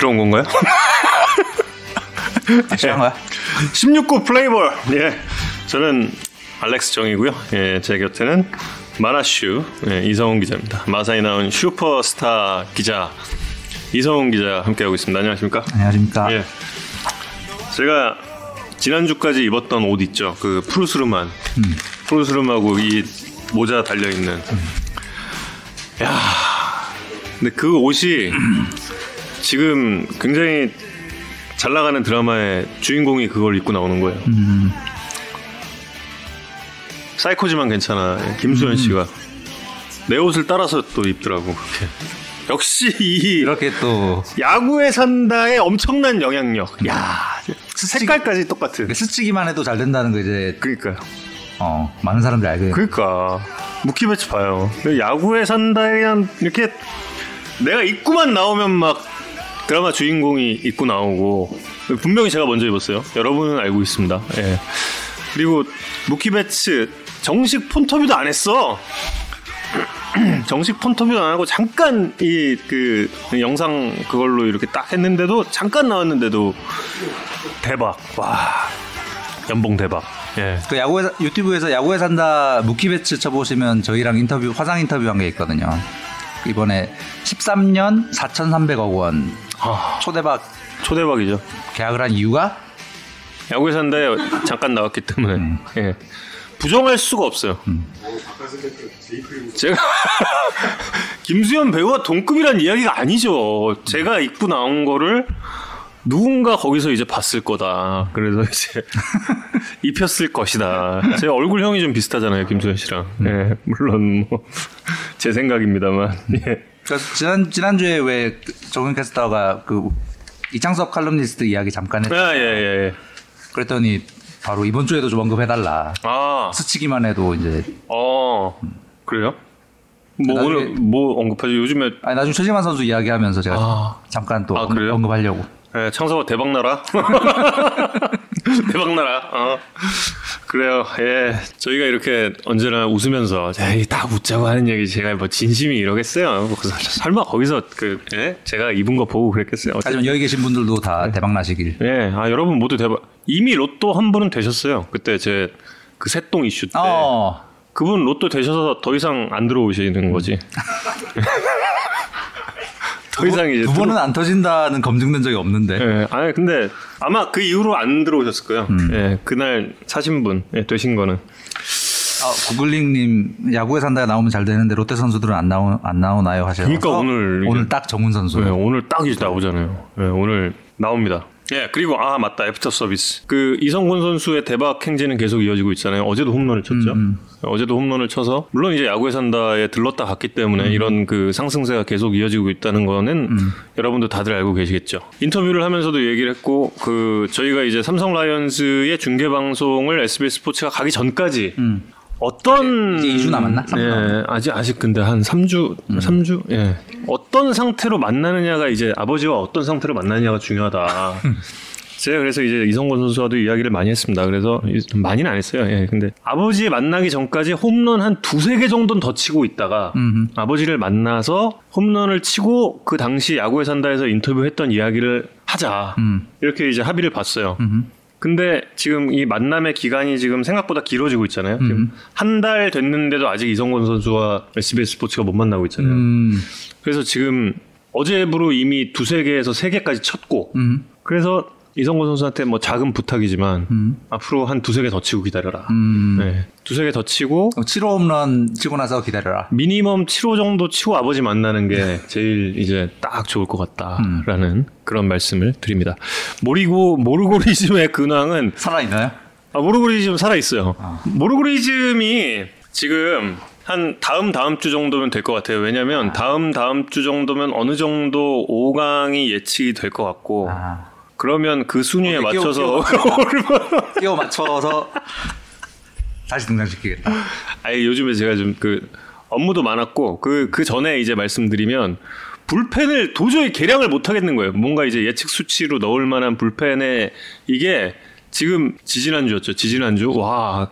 들어온 건가요? 확실한 거야? 16구 플레이볼. 예. 저는 알렉스 정이고요. 예, 제 곁에는 마나슈 예, 이성훈 기자입니다. 마사에 나온 슈퍼스타 기자 이성훈 기자 함께하고 있습니다. 안녕하십니까? 안녕하십니까? 예. 제가 지난주까지 입었던 옷 있죠. 그 푸르스름한 푸르스름하고 이 모자 달려 있는. 야. 근데 그 옷이 지금 굉장히 잘 나가는 드라마의 주인공이 그걸 입고 나오는 거예요. 사이코지만 괜찮아. 예, 김수현 씨가 내 옷을 따라서 또 입더라고. 역시 이 이렇게 또 야구에 산다의 엄청난 영향력. 야 색깔까지 똑같은. 스치기만 해도 잘 된다는 거 이제 그러니까요. 어, 많은 사람들이 알게 된 그러니까 무키 배치 봐요. 야구에 산다에 그냥 이렇게 내가 입구만 나오면 막 드라마 주인공이 입고 나오고 분명히 제가 먼저 입었어요. 여러분은 알고 있습니다. 예. 그리고 무키 배츠 정식 폰터뷰도 안 했어. 정식 폰터뷰도 안 하고 잠깐 이 그 영상 그걸로 이렇게 딱 했는데도 잠깐 나왔는데도 대박. 와. 연봉 대박. 예. 그 야구에 유튜브에서 야구에 산다 무키 배츠 쳐보시면 저희랑 인터뷰 화상 인터뷰 한 게 있거든요. 이번에 13년 4,300억 원 아, 초대박 초대박이죠. 계약을 한 이유가 야구에 산다에 잠깐 나왔기 때문에 예. 부정할 수가 없어요. 제가 김수현 배우와 동급이란 이야기가 아니죠. 제가 입고 나온 거를 누군가 거기서 이제 봤을 거다. 그래서 이제 입혔을 것이다. 제 얼굴형이 좀 비슷하잖아요, 김수현 씨랑. 예, 물론 뭐 제 생각입니다만. 예. 그래서 지난 지난주에 왜 정현 캐스터가 그 이창섭 칼럼니스트 이야기 잠깐 했 아, 예, 예, 예. 그랬더니 바로 이번 주에도 좀 언급해달라. 아, 스치기만 해도 이제 어, 그래요? 뭐 나중에- 오늘 뭐 언급하죠? 요즘에 아니 나중에 최지만 선수 이야기하면서 제가 아. 잠깐 또 아, 언- 그래요? 언급하려고. 예, 창서가 대박 나라. 대박 나라. 어. 그래요. 예. 저희가 이렇게 언제나 웃으면서 에이, 다 웃자고 하는 얘기 제가 뭐 진심이 이러겠어요. 뭐 설마 거기서 그 예? 제가 입은 거 보고 그랬겠어요. 하지만 여기 계신 분들도 다 네. 대박 나시길. 예. 아, 여러분 모두 대박. 이미 로또 한 분은 되셨어요. 그때 제 그 새똥 이슈 때. 어. 그분 로또 되셔서 더 이상 안 들어오시는 거지. 더 이상 이제 두 번은 안 터진다는 검증된 적이 없는데. 예, 아니 근데 아마 그 이후로 안 들어오셨을 거예요. 예, 그날 사신 분 예, 되신 거는 아, 구글링님 야구에 산다가 나오면 잘 되는데 롯데 선수들은 안 나오 안 나오나요 하셔서 그러니까 오늘 오늘 딱 정훈 선수. 예, 오늘 딱 이제 나오잖아요. 예, 오늘 나옵니다. 예, 그리고 아 맞다 애프터 서비스. 그 이성곤 선수의 대박 행진은 계속 이어지고 있잖아요. 어제도 홈런을 쳤죠. 어제도 홈런을 쳐서 물론 이제 야구에 산다에 들렀다 갔기 때문에 이런 그 상승세가 계속 이어지고 있다는 거는 여러분도 다들 알고 계시겠죠. 인터뷰를 하면서도 얘기를 했고 그 저희가 이제 삼성 라이언스의 중계 방송을 SBS 스포츠가 가기 전까지 어떤 이제 이주 남았나? 삼주 예, 남았나? 아직 아직 근데 한 3주, 삼주 예. 어떤 상태로 만나느냐가 이제 아버지와 어떤 상태로 만나느냐가 중요하다. 제가 그래서 이제 이성권 선수와도 이야기를 많이 했습니다. 그래서 이- 많이는 안 했어요. 예. 근데 아버지 만나기 전까지 홈런 한 두세 개 정도는 더 치고 있다가 아버지를 만나서 홈런을 치고 그 당시 야구에 산다에서 인터뷰했던 이야기를 하자. 음. 이렇게 이제 합의를 봤어요. 근데 지금 이 만남의 기간이 지금 생각보다 길어지고 있잖아요. 지금 한달 됐는데도 아직 이성권 선수와 SBS 스포츠가 못 만나고 있잖아요. 음. 그래서 지금 어제부로 이미 두세 개에서 세 개까지 쳤고, 음. 그래서 이성권 선수한테 뭐 작은 부탁이지만 앞으로 한 두세 개 더 치고 기다려라. 음. 네, 두세 개 더 치고 7호 홈런 치고 나서 기다려라. 미니멈 7호 정도 치고 아버지 만나는 게 제일 이제 딱 좋을 것 같다라는 그런 말씀을 드립니다. 모리고 모르고리즘의 근황은 살아 있나요? 아, 모르고리즘 살아 있어요. 모르고리즘이 지금 한 다음 다음 주 정도면 될 것 같아요. 왜냐하면 다음 다음 주 정도면 어느 정도 5강이 예측이 될 것 같고 아. 그러면 그 순위에 어, 끼워, 맞춰서 끼워 맞춰서 다시 등장시키겠다. 아니 요즘에 제가 좀 그 업무도 많았고 그그 전에 이제 말씀드리면 불펜을 도저히 개량을 못 하겠는 거예요. 뭔가 이제 예측 수치로 넣을 만한 불펜에 이게 지금 지지난주였죠. 지지난주 와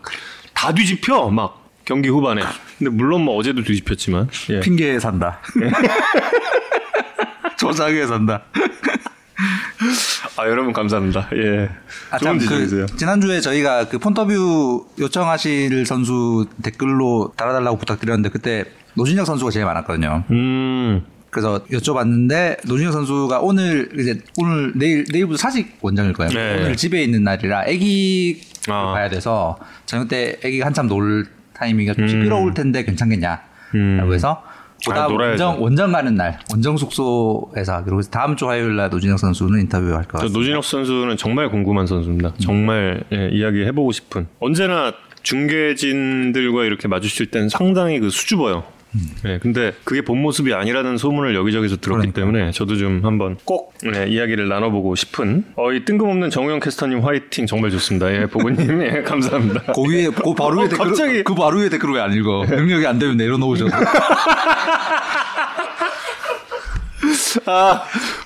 다 뒤집혀 막 경기 후반에. 근데 물론 뭐 어제도 뒤집혔지만 예. 핑계에 산다. 조작에 산다. 아 여러분 감사합니다. 예. 아, 좋은 참, 지적이세요. 그, 지난주에 저희가 그 폰터뷰 요청하실 선수 댓글로 달아달라고 부탁드렸는데 그때 노진혁 선수가 제일 많았거든요. 음. 그래서 여쭤봤는데 노진혁 선수가 오늘 이제 오늘 내일 내일부터 사직 원정일 거예요. 네. 오늘 집에 있는 날이라 아기 아. 봐야 돼서 저녁 때 아기가 한참 놀 타이밍이 좀 시끄러울 텐데 괜찮겠냐 라고 음. 해서 보다 아. 원정 원정 가는 날 원정 숙소에서 하기로 그래서 다음 주 화요일 날 노진혁 선수는 인터뷰할 것저 같습니다. 노진혁 선수는 정말 궁금한 선수입니다. 정말 예, 이야기 해보고 싶은. 언제나 중계진들과 이렇게 마주칠 땐 상당히 그 수줍어요. 예, 근데 그게 본 모습이 아니라는 소문을 여기저기서 들었기 그러니까요. 때문에 저도 좀 한번 꼭 예, 이야기를 나눠보고 싶은. 어, 이 뜬금없는 정우영 캐스터님 화이팅 정말 좋습니다. 예, 보고님 예, 감사합니다. 그 위에 그 바로 위에 어, 댓글 갑자기. 그 바로 위에 댓글 왜 안 읽어? 능력이 안 되면 내려놓으셔도. 아,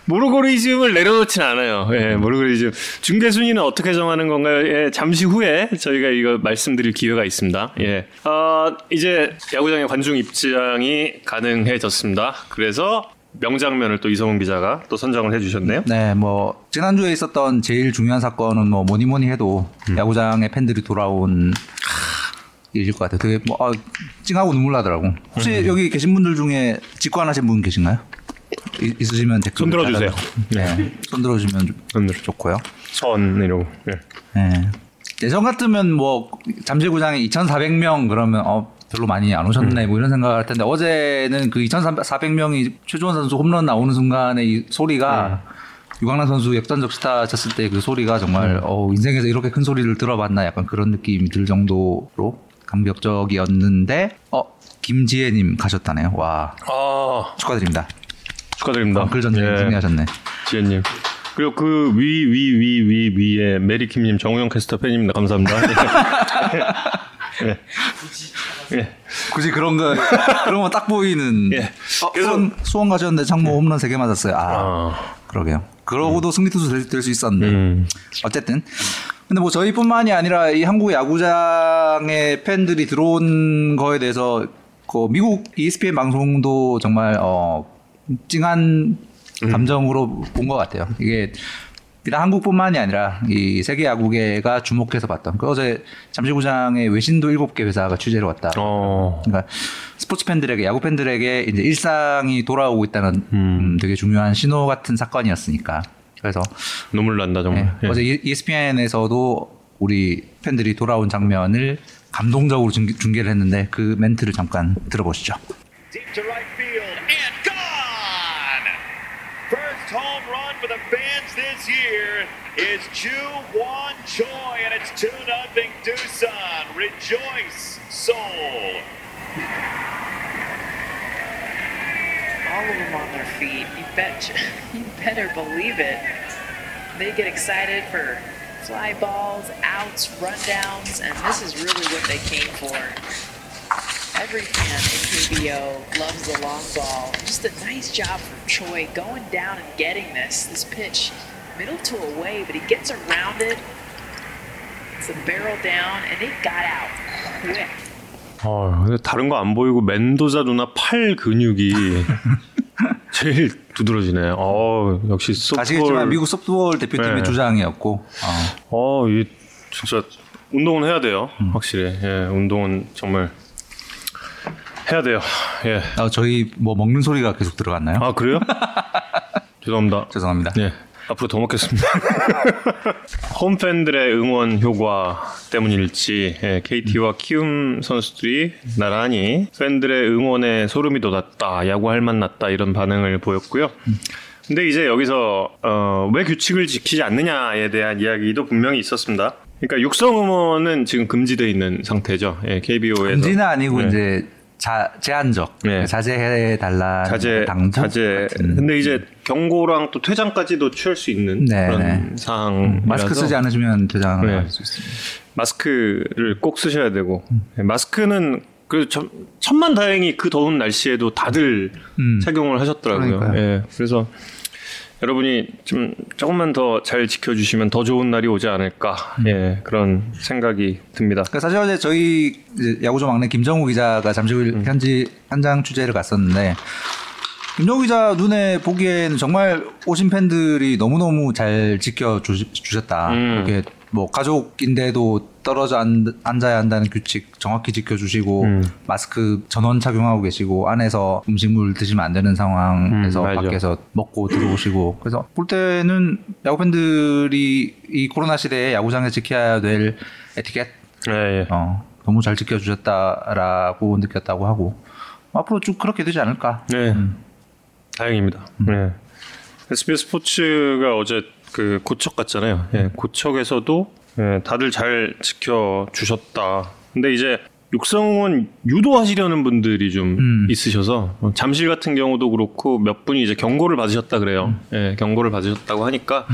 모르고리즘을 내려놓진 않아요. 예, 모르고리즘. 중계 순위는 어떻게 정하는 건가요? 예, 잠시 후에 저희가 이거 말씀드릴 기회가 있습니다. 예. 어, 이제 야구장의 관중 입장이 가능해졌습니다. 그래서 명장면을 또 이성훈 기자가 또 선정을 해주셨네요. 네, 뭐 지난주에 있었던 제일 중요한 사건은 뭐 뭐니 뭐니 해도 음. 야구장에 팬들이 돌아온 일일 것 같아요. 되게 뭐 아, 찡하고 눈물 나더라고. 혹시 음. 여기 계신 분들 중에 직관하신 분 계신가요? 이- 있으시면 댓글 손 들어주세요. 네, 손 들어주면 좀 오늘 좋고요. 선 이러고. 예. 네. 예전 같으면 뭐 잠실구장에 2,400명 그러면 어 별로 많이 안 음. 오셨네 뭐 이런 생각을 할 텐데 어제는 그 2,400명이 최주원 선수 홈런 나오는 순간에 이 소리가 유강란 선수 역전적 스타 쳤을 때 그 소리가 정말 어 인생에서 이렇게 큰 소리를 들어봤나 약간 그런 느낌이 들 정도로 감격적이었는데 어 김지혜님 가셨다네요 와 아, 축하드립니다 축하드립니다. 글 전쟁 예, 승리하셨네 지혜님. 그리고 그 위 위 위 위 위에 메리킴님 정우영 캐스터 팬입니다. 감사합니다. 예. 예. 굳이 그런 거 그런 거 딱 보이는 예. 어, 그래서- 수원, 수원 가셨는데 창모 홈런 3개 맞았어요 아 아, 그러게요. 그러고도 승리 투수 될 수 있었는데 음. 어쨌든 근데 뭐 저희뿐만이 아니라 이 한국 야구장에 팬들이 들어온 거에 대해서 그 미국 ESPN 방송도 정말 어 찡한 감정으로 본 것 같아요. 이게 비단 한국뿐만이 아니라 이 세계 야구계가 주목해서 봤던 그 어제 잠실구장에 외신도 7개 회사가 취재를 왔다. 어. 그러니까 스포츠 팬들에게 야구 팬들에게 이제 일상이 돌아오고 있다는 음, 되게 중요한 신호 같은 사건이었으니까 그래서 눈물 난다 네, 정말. 예. 어제 ESPN에서도 우리 팬들이 돌아온 장면을 감동적으로 중계, 중계를 했는데 그 멘트를 잠깐 들어보시죠. This year is Ju Won Choi, and it's 2 0 Doosan. Rejoice, Seoul. all of them on their feet. You bet, you better believe it. They get excited for fly balls, outs, rundowns, and this is really what they came for. Every fan in KBO loves the long ball. Just a nice job from Choi going down and getting this. This pitch, middle to away, but he gets around it. It's a barrel down, and it got out quick. 어, 근데 다른 거 안 보이고 멘도자 누나 팔 근육이 제일 두드러지네. 어, 역시 소프트볼. 아시겠지만 미국 소프트볼 대표팀의 네. 주장이었고 어, 어, 이 진짜 운동은 해야 돼요. 확실히. 예, 운동은 정말 해야 돼요. 예. 어, 저희 뭐 먹는 소리가 계속 들어갔나요? 아, 그래요? 죄송합니다. 죄송합니다. 네. 앞으로 더 먹겠습니다. 홈팬들의 응원 효과 때문일지 예, KT와 키움 선수들이 나란히 팬들의 응원에 소름이 돋았다, 야구할 맛 났다 이런 반응을 보였고요. 근데 이제 여기서 어, 왜 규칙을 지키지 않느냐에 대한 이야기도 분명히 있었습니다. 그러니까 육성 응원은 지금 금지되어 있는 상태죠. 예, KBO에서 금지는 아니고 네. 이제 자, 제한적 네. 자제해 달라 자제 당부 자제 같은. 근데 이제 경고랑 또 퇴장까지도 취할 수 있는 네, 그런 네. 상황 마스크 쓰지 않으시면 퇴장을 네. 할수 있습니다. 마스크를 꼭 쓰셔야 되고 네, 마스크는 그 천, 천만 다행히 그 더운 날씨에도 다들 음. 착용을 하셨더라고요. 예, 그래서 여러분이 좀 조금만 더 잘 지켜주시면 더 좋은 날이 오지 않을까 음. 예, 그런 생각이 듭니다. 그러니까 사실 어제 저희 야구조 막내 김정우 기자가 잠시 후 음. 현지 현장 취재를 갔었는데 김정우 기자 눈에 보기에는 정말 오신 팬들이 너무너무 잘 지켜주셨다. 음. 이렇게 뭐 가족인데도 떨어져 앉, 앉아야 한다는 규칙 정확히 지켜주시고 음. 마스크 전원 착용하고 계시고 안에서 음식물 드시면 안 되는 상황에서 음. 밖에서 먹고 들어오시고 그래서 볼 때는 야구 팬들이 이 코로나 시대에 야구장에서 지켜야 될 에티켓 예, 예. 어, 너무 잘 지켜주셨다라고 느꼈다고 하고 앞으로 쭉 그렇게 되지 않을까 네. 다행입니다. 네. SBS 스포츠가 어제 그 고척 갔잖아요. 예, 고척에서도 예, 다들 잘 지켜 주셨다. 근데 이제 육성은 유도하시려는 분들이 좀 음. 있으셔서 어, 잠실 같은 경우도 그렇고 몇 분이 이제 경고를 받으셨다 그래요. 예, 경고를 받으셨다고 하니까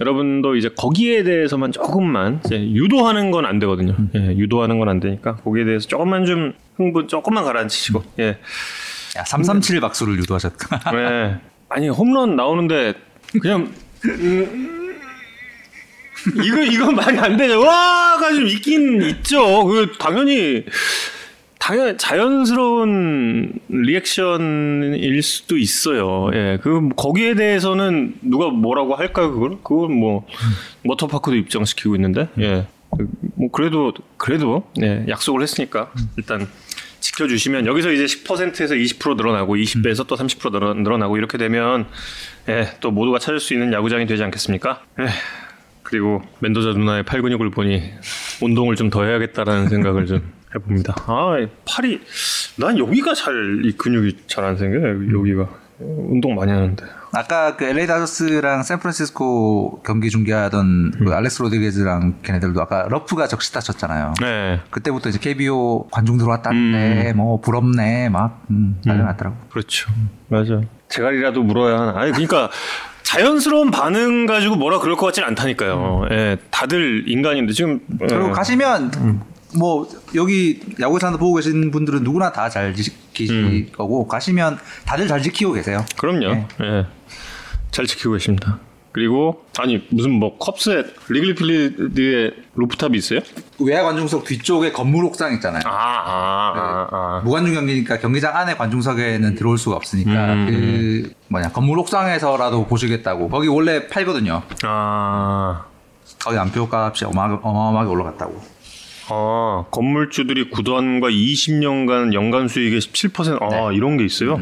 여러분도 이제 거기에 대해서만 조금만 이제 유도하는 건 안 되거든요. 예, 유도하는 건 안 되니까 거기에 대해서 조금만 좀 흥분 조금만 가라앉히시고 예. 야, 337 박수를 유도하셨다 네. 아니 홈런 나오는데 그냥 음, 이거 이거 말이 안 되죠. 와가 좀 있긴 있죠. 그 당연히 당연 자연스러운 리액션일 수도 있어요. 예, 그 거기에 대해서는 누가 뭐라고 할까요? 그걸 그건 뭐 워터파크도 입장시키고 있는데 예. 뭐 그래도 그래도 예, 약속을 했으니까 일단 지켜주시면 여기서 이제 10%에서 20% 늘어나고 20배에서 또30% 늘어, 늘어나고 이렇게 되면 예, 또 모두가 찾을 수 있는 야구장이 되지 않겠습니까? 예. 그리고 멘도자 누나의 팔 근육을 보니 운동을 좀 더 해야겠다라는 생각을 좀 해봅니다. 아 팔이 난 여기가 잘 이 근육이 잘 안 생겨요. 여기가 운동 많이 하는데. 아까 그 LA 다저스랑 샌프란시스코 경기 중계하던 그 알렉스 로드리게즈랑 걔네들도 아까 러프가 적시타 쳤잖아요. 네, 그때부터 이제 KBO 관중 들어왔다는데 뭐 부럽네 막 음, 난리났더라고. 그렇죠. 맞아. 재갈이라도 물어야 하나. 아니 그러니까 자연스러운 반응 가지고 뭐라 그럴 것 같진 않다니까요. 예, 다들 인간인데 지금 그리고 예. 가시면 뭐 여기 야구에 산다 보고 계신 분들은 누구나 다 잘 지키실 거고 가시면 다들 잘 지키고 계세요. 그럼요. 네. 예. 잘 지키고 계십니다. 그리고 아니 무슨 뭐 컵스에 리글리 필드에 rooftop이 있어요? 외야 관중석 뒤쪽에 건물 옥상 있잖아요. 아, 아, 아, 아. 무관중 경기니까 경기장 안에 관중석에는 들어올 수가 없으니까 그 뭐냐 건물 옥상에서라도 보시겠다고 거기 원래 팔거든요. 아, 거기 안표 값이 어마, 어마어마하게 올라갔다고. 아, 건물주들이 구단과 20년간 연간 수익의 17%, 아, 이런 게 있어요?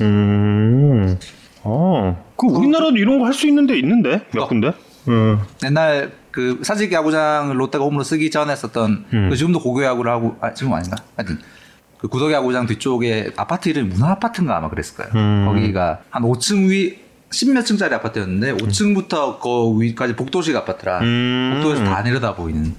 음. 아, 그 우리나라도 이런 거 할 수 있는 데 있는데? 몇 어. 군데? 음. 옛날 그 사직 야구장 롯데가 홈으로 쓰기 전에 썼던 그 지금도 고교 야구를 하고 아 지금 아닌가? 하여튼 그 구덕 야구장 뒤쪽에 아파트 이름이 문화 아파트인가 아마 그랬을 거예요. 음. 거기가 한 5층 위 십몇 층짜리 아파트였는데 5층부터 그 위까지 복도식 아파트라 음. 복도에서 다 내려다 보이는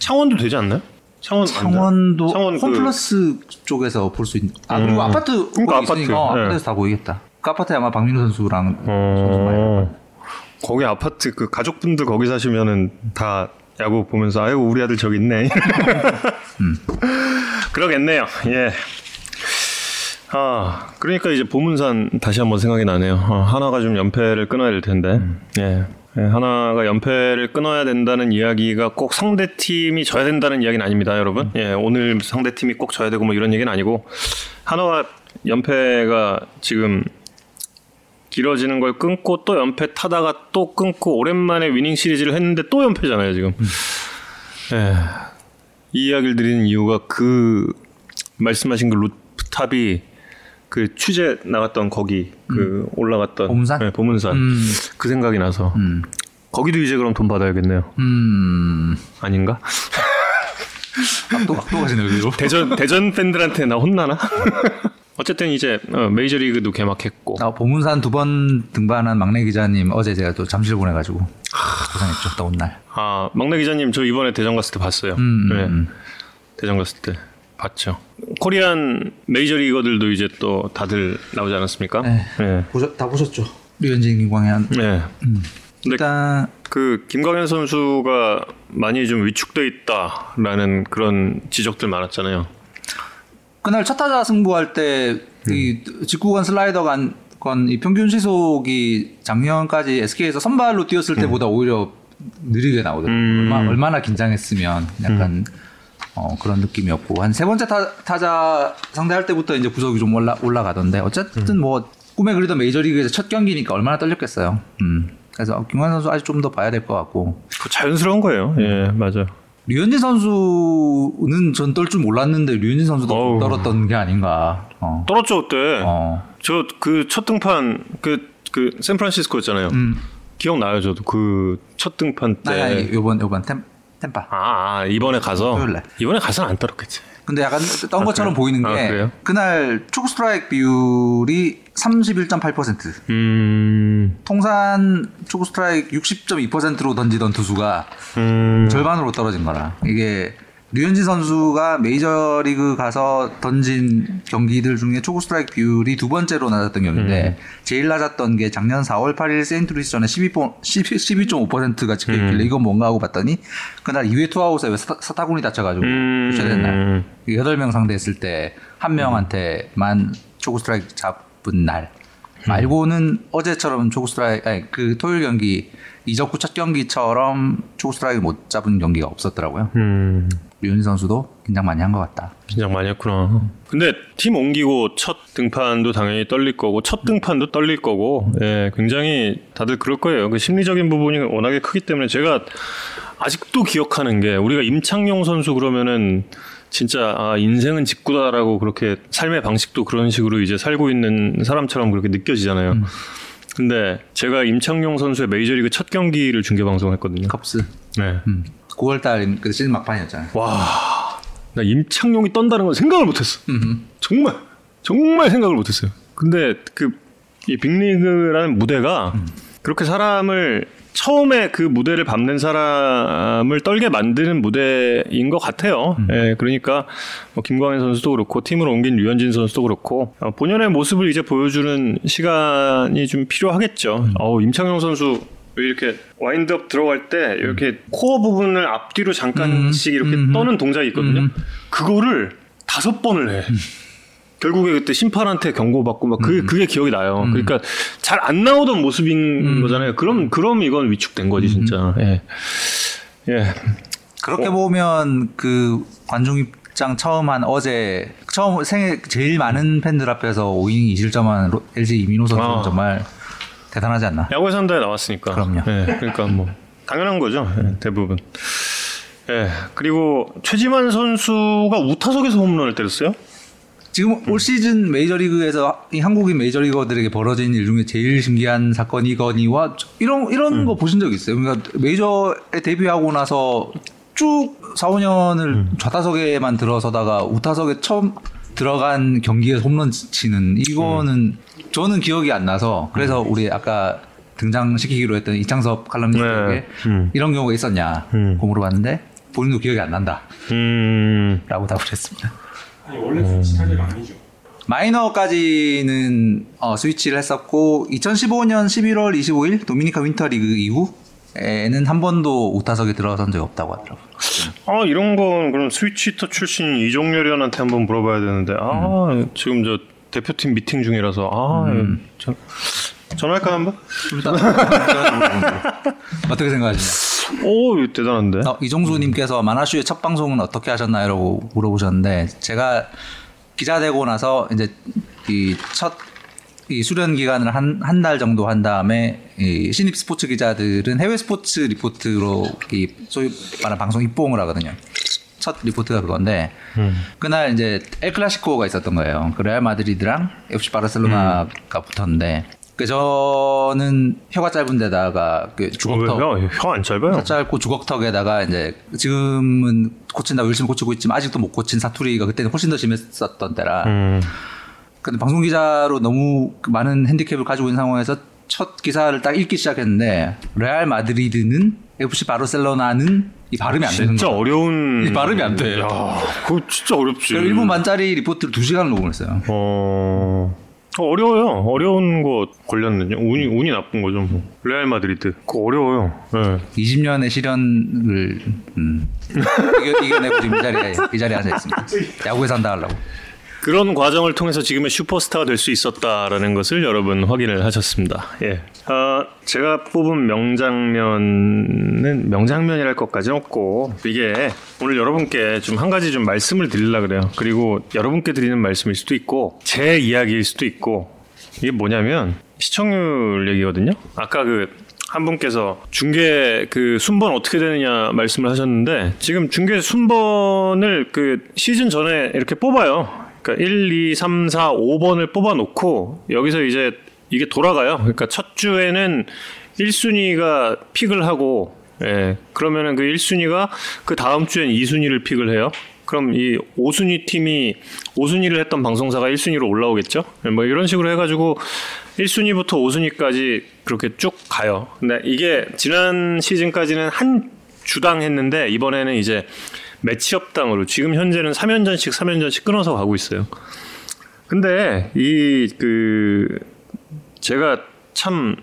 창원도 되지 않나요? 창원? 창원도 창원 그- 홈플러스 쪽에서 볼 수 있는 아 그리고 음. 아파트 그러니까 아파트. 있으니까 어, 네. 아파트에서 다 보이겠다. 그 아파트에 아마 박민호 선수랑 선수 어. 거기 아파트 그 가족분들 거기 사시면은 다 야구 보면서 아이고 우리 아들 저기 있네. 그러겠네요. 예. 아 그러니까 이제 보문산 다시 한번 생각이 나네요. 어, 하나가 좀 연패를 끊어야 될 텐데. 예. 예, 하나가 연패를 끊어야 된다는 이야기가 꼭 상대 팀이 져야 된다는 이야기는 아닙니다, 여러분. 예, 오늘 상대 팀이 꼭 져야 되고 뭐 이런 얘기는 아니고 하나가 연패가 지금 길어지는 걸 끊고 또 연패 타다가 또 끊고 오랜만에 위닝 시리즈를 했는데 또 연패잖아요 지금. 예. 이 이야기를 드리는 이유가 그 말씀하신 그 루프탑이 그 취재 나갔던 거기 그 올라갔던 보문산? 네, 보문산 음. 그 생각이 나서 음. 거기도 이제 그럼 돈 받아야겠네요. 음. 아닌가? 또 또 가시네 여기로. 대전 대전 팬들한테 나 혼나나? 어쨌든 이제 어, 메이저리그도 개막했고 아, 보문산 두 번 등반한 막내 기자님 어제 제가 또 잠실 보내가지고 고생했죠 더운 날. 아 막내 기자님 저 이번에 대전 갔을 때 봤어요. 음, 네. 음. 대전 갔을 때 봤죠. 코리안 메이저리거들도 이제 또 다들 나오지 않았습니까? 네. 네. 보셨, 다 보셨죠? 류현진, 김광현. 네. 근데 일단 그 김광현 선수가 많이 좀 위축돼 있다라는 그런 지적들 많았잖아요. 그날 첫 타자 승부할 때이 직구건 슬라이더 간 건 이 평균 시속이 작년까지 SK에서 선발로 뛰었을 때보다 오히려 느리게 나오더라고요. 음. 얼마, 얼마나 긴장했으면 약간 어, 그런 느낌이었고 한 세 번째 타, 타자 상대할 때부터 이제 구속이 좀 올라 올라가던데 어쨌든 뭐 꿈에 그리던 메이저리그에서 첫 경기니까 얼마나 떨렸겠어요. 음. 그래서 김광현 선수 아직 좀 더 봐야 될 것 같고 그 자연스러운 거예요. 예, 맞아요. 류현진 선수는 전 떨 줄 몰랐는데 류현진 선수도 어우. 떨었던 게 아닌가. 어. 떨었죠 그때. 어. 저그 첫 등판 그 그 샌프란시스코였잖아요. 음. 기억나요 저도 그 첫 등판 때. 아니, 아니, 요번 요번 템 템파. 아, 아, 이번에 가서 토요일 날. 이번에 가서는 안 떨었겠지. 근데 약간 떤 것처럼 그래요? 보이는 아, 게 그래요? 그날 초구 스트라이크 비율이 31.8%, 음, 통산 초구 스트라이크 60.2%로 던지던 투수가 음, 절반으로 떨어진 거라. 이게 류현진 선수가 메이저리그 가서 던진 경기들 중에 초구 스트라이크 비율이 두 번째로 낮았던 경기인데 제일 낮았던 게 작년 4월 8일 세인트루이스전에 12.5%가 12.5%가 찍혀있길래 이건 뭔가 하고 봤더니 그날 2회 투아웃에 사, 사타구니 다쳐가지고 음. 교체된 날 8명 상대했을 때 한 명한테만 초구 스트라이크 잡은 날. 말고는 어제처럼 초구 스트라이크 아니 그 토요일 경기 이적 후 첫 경기처럼 초구 스트라이크 못 잡은 경기가 없었더라고요. 음. 류현진 선수도 긴장 많이 한 것 같다. 긴장 많이 했구나. 근데 팀 옮기고 첫 등판도 당연히 떨릴 거고 첫 등판도 떨릴 거고 예, 굉장히 다들 그럴 거예요. 그 심리적인 부분이 워낙에 크기 때문에 제가 아직도 기억하는 게 우리가 임창용 선수 그러면은 진짜 아 인생은 직구다라고 그렇게 삶의 방식도 그런 식으로 이제 살고 있는 사람처럼 그렇게 느껴지잖아요. 근데 제가 임창용 선수의 메이저리그 첫 경기를 중계 방송했거든요. 컵스. 네. 음. 9월 달 그 시즌 막판이었잖아요. 와, 나 임창용이 떤다는 건 생각을 못 했어. 정말, 정말 생각을 못 했어요. 근데 그 이 빅리그라는 무대가 그렇게 사람을 처음에 그 무대를 밟는 사람을 떨게 만드는 무대인 것 같아요. 예, 그러니까 뭐 김광현 선수도 그렇고 팀을 옮긴 류현진 선수도 그렇고 어, 본연의 모습을 이제 보여주는 시간이 좀 필요하겠죠. 어우, 임창용 선수 왜 이렇게 와인드업 들어갈 때 이렇게 코어 부분을 앞뒤로 잠깐씩 이렇게 떠는 동작이 있거든요. 그거를 다섯 번을 해. 결국에 그때 심판한테 경고받고 막 그, 그게 기억이 나요. 그러니까 잘 안 나오던 모습인 거잖아요. 그럼, 그럼 이건 위축된 거지, 진짜. 예. 예. 그렇게 보면 그 관중 입장 처음 한 어제 처음 생애 제일 많은 팬들 앞에서 5이닝 2실점한 로- LG 이민호 선수는 아. 정말 대단하지 않나? 야구의 산다에 나왔으니까. 그럼요. 예, 그러니까 뭐 당연한 거죠. 예, 대부분. 예. 그리고 최지만 선수가 우타석에서 홈런을 때렸어요. 지금 올 시즌 메이저리그에서 이 한국인 메이저리거들에게 벌어진 일 중에 제일 신기한 사건이거니와 이런 이런 거 보신 적 있어요? 그러니까 메이저에 데뷔하고 나서 쭉 4, 5년을 좌타석에만 들어서다가 우타석에 처음 들어간 경기에서 홈런 치는 이거는 저는 기억이 안 나서 그래서 우리 아까 등장시키기로 했던 이창섭 칼럼니스트에게 네. 음. 이런 경우가 있었냐 음. 고 물어봤는데 본인도 기억이 안 난다라고 음. 답을 했습니다. 아니 원래 스위치 타자가 아니죠. 마이너까지는 어, 스위치를 했었고 2015년 11월 25일 도미니카 윈터리그 이후 에는 한 번도 우타석에 들어선 적이 없다고 하더라고요. 아 이런 건 그럼 스위치터 출신 이종렬위원한테 한번 물어봐야 되는데 아 지금 저 대표팀 미팅 중이라서 아 전, 전화할까 한번? 어떻게 생각하시나요? 오 대단한데. 어, 이종수님께서 만화슈의 첫 방송은 어떻게 하셨나요?라고 물어보셨는데 제가 기자 되고 나서 이제 이 첫 이 수련 기간을 한 한 달 정도 한 다음에 이 신입 스포츠 기자들은 해외 스포츠 리포트로 이 소위 말하는 방송 입봉을 하거든요. 첫 리포트가 그건데 그날 이제 엘 클라시코가 있었던 거예요. 그 레알 마드리드랑 FC 바르셀로나가 붙었는데 그 저는 혀가 짧은 데다가 그 주걱턱 혀 안 짧아요. 짧고 주걱턱에다가 이제 지금은 고친다고 열심히 고치고 있지만 아직도 못 고친 사투리가 그때는 훨씬 더 심했었던 때라. 음. 근데 방송 기자로 너무 그 많은 핸디캡을 가지고 있는 상황에서 첫 기사를 딱 읽기 시작했는데 레알 마드리드는 FC 바르셀로나는 이 발음이 안 되는 진짜. 어려운. 이 발음이 안 돼. 야, 그거 진짜 어렵지. 1분 반짜리 리포트를 2시간을 녹음했어요. 어. 어, 어려워요. 어려운 거 걸렸네요. 운이 운이 나쁜 거죠. 뭐. 레알 마드리드. 그거 어려워요. 예. 20년의 시련을 음, 이겨, 이겨내고 지금 이 자리에 이 자리에 앉아 있습니다. 야구에 산다 하려고. 그런 과정을 통해서 지금의 슈퍼스타가 될 수 있었다라는 것을 여러분 확인을 하셨습니다. 예. 어, 제가 뽑은 명장면은 명장면이랄 것까지는 없고 이게 오늘 여러분께 좀 한 가지 좀 말씀을 드리려 그래요. 그리고 여러분께 드리는 말씀일 수도 있고 제 이야기일 수도 있고 이게 뭐냐면 시청률 얘기거든요. 아까 그한 분께서 중계 그 순번 어떻게 되느냐 말씀을 하셨는데 지금 중계 순번을 그 시즌 전에 이렇게 뽑아요. 그러니까 1, 2, 3, 4, 5번을 뽑아 놓고 여기서 이제 이게 돌아가요. 그러니까 첫 주에는 1순위가 픽을 하고 예. 그러면은 그 1순위가 그 다음 주엔 2순위를 픽을 해요. 그럼 이 5순위 팀이 5순위를 했던 방송사가 1순위로 올라오겠죠? 예, 뭐 이런 식으로 해가지고 1순위부터 5순위까지 그렇게 쭉 가요. 근데 이게 지난 시즌까지는 한 주당 했는데 이번에는 이제 매치업당으로 지금 현재는 3연전씩 3연전씩 끊어서 가고 있어요. 근데 이 그 제가 참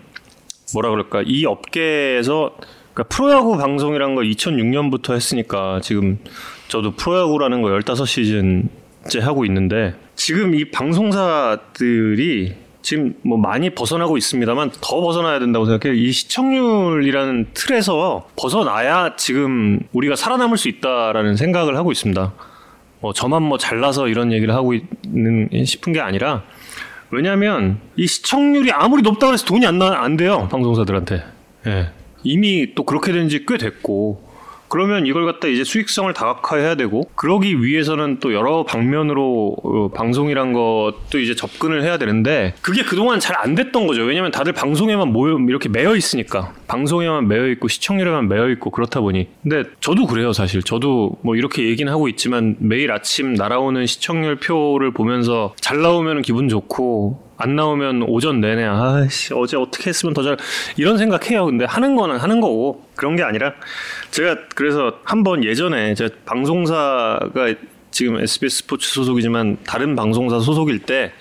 뭐라 그럴까 이 업계에서 그러니까 프로야구 방송이란 거 2006년부터 했으니까 지금 저도 프로야구라는 거 15시즌째 하고 있는데 지금 이 방송사들이 지금 뭐 많이 벗어나고 있습니다만 더 벗어나야 된다고 생각해요. 이 시청률이라는 틀에서 벗어나야 지금 우리가 살아남을 수 있다라는 생각을 하고 있습니다. 뭐 저만 뭐 잘나서 이런 얘기를 하고 있는 싶은 게 아니라 왜냐하면 이 시청률이 아무리 높다고 해서 돈이 안, 나, 안 돼요 방송사들한테 예. 이미 또 그렇게 된 지 꽤 됐고 그러면 이걸 갖다 이제 수익성을 다각화해야 되고 그러기 위해서는 또 여러 방면으로 어, 방송이란 것도 이제 접근을 해야 되는데 그게 그동안 잘 안 됐던 거죠. 왜냐면 다들 방송에만 모여 이렇게 매여 있으니까. 방송에만 매여 있고 시청률에만 매여 있고 그렇다 보니. 근데 저도 그래요 사실. 저도 뭐 이렇게 얘기는 하고 있지만 매일 아침 날아오는 시청률 표를 보면서 잘 나오면 기분 좋고 안 나오면 오전 내내 아씨 어제 어떻게 했으면 더 잘 이런 생각해요. 근데 하는 거는 하는 거고 그런 게 아니라 제가 그래서 한 번 예전에 제가 방송사가 지금 SBS 스포츠 소속이지만 다른 방송사 소속일 때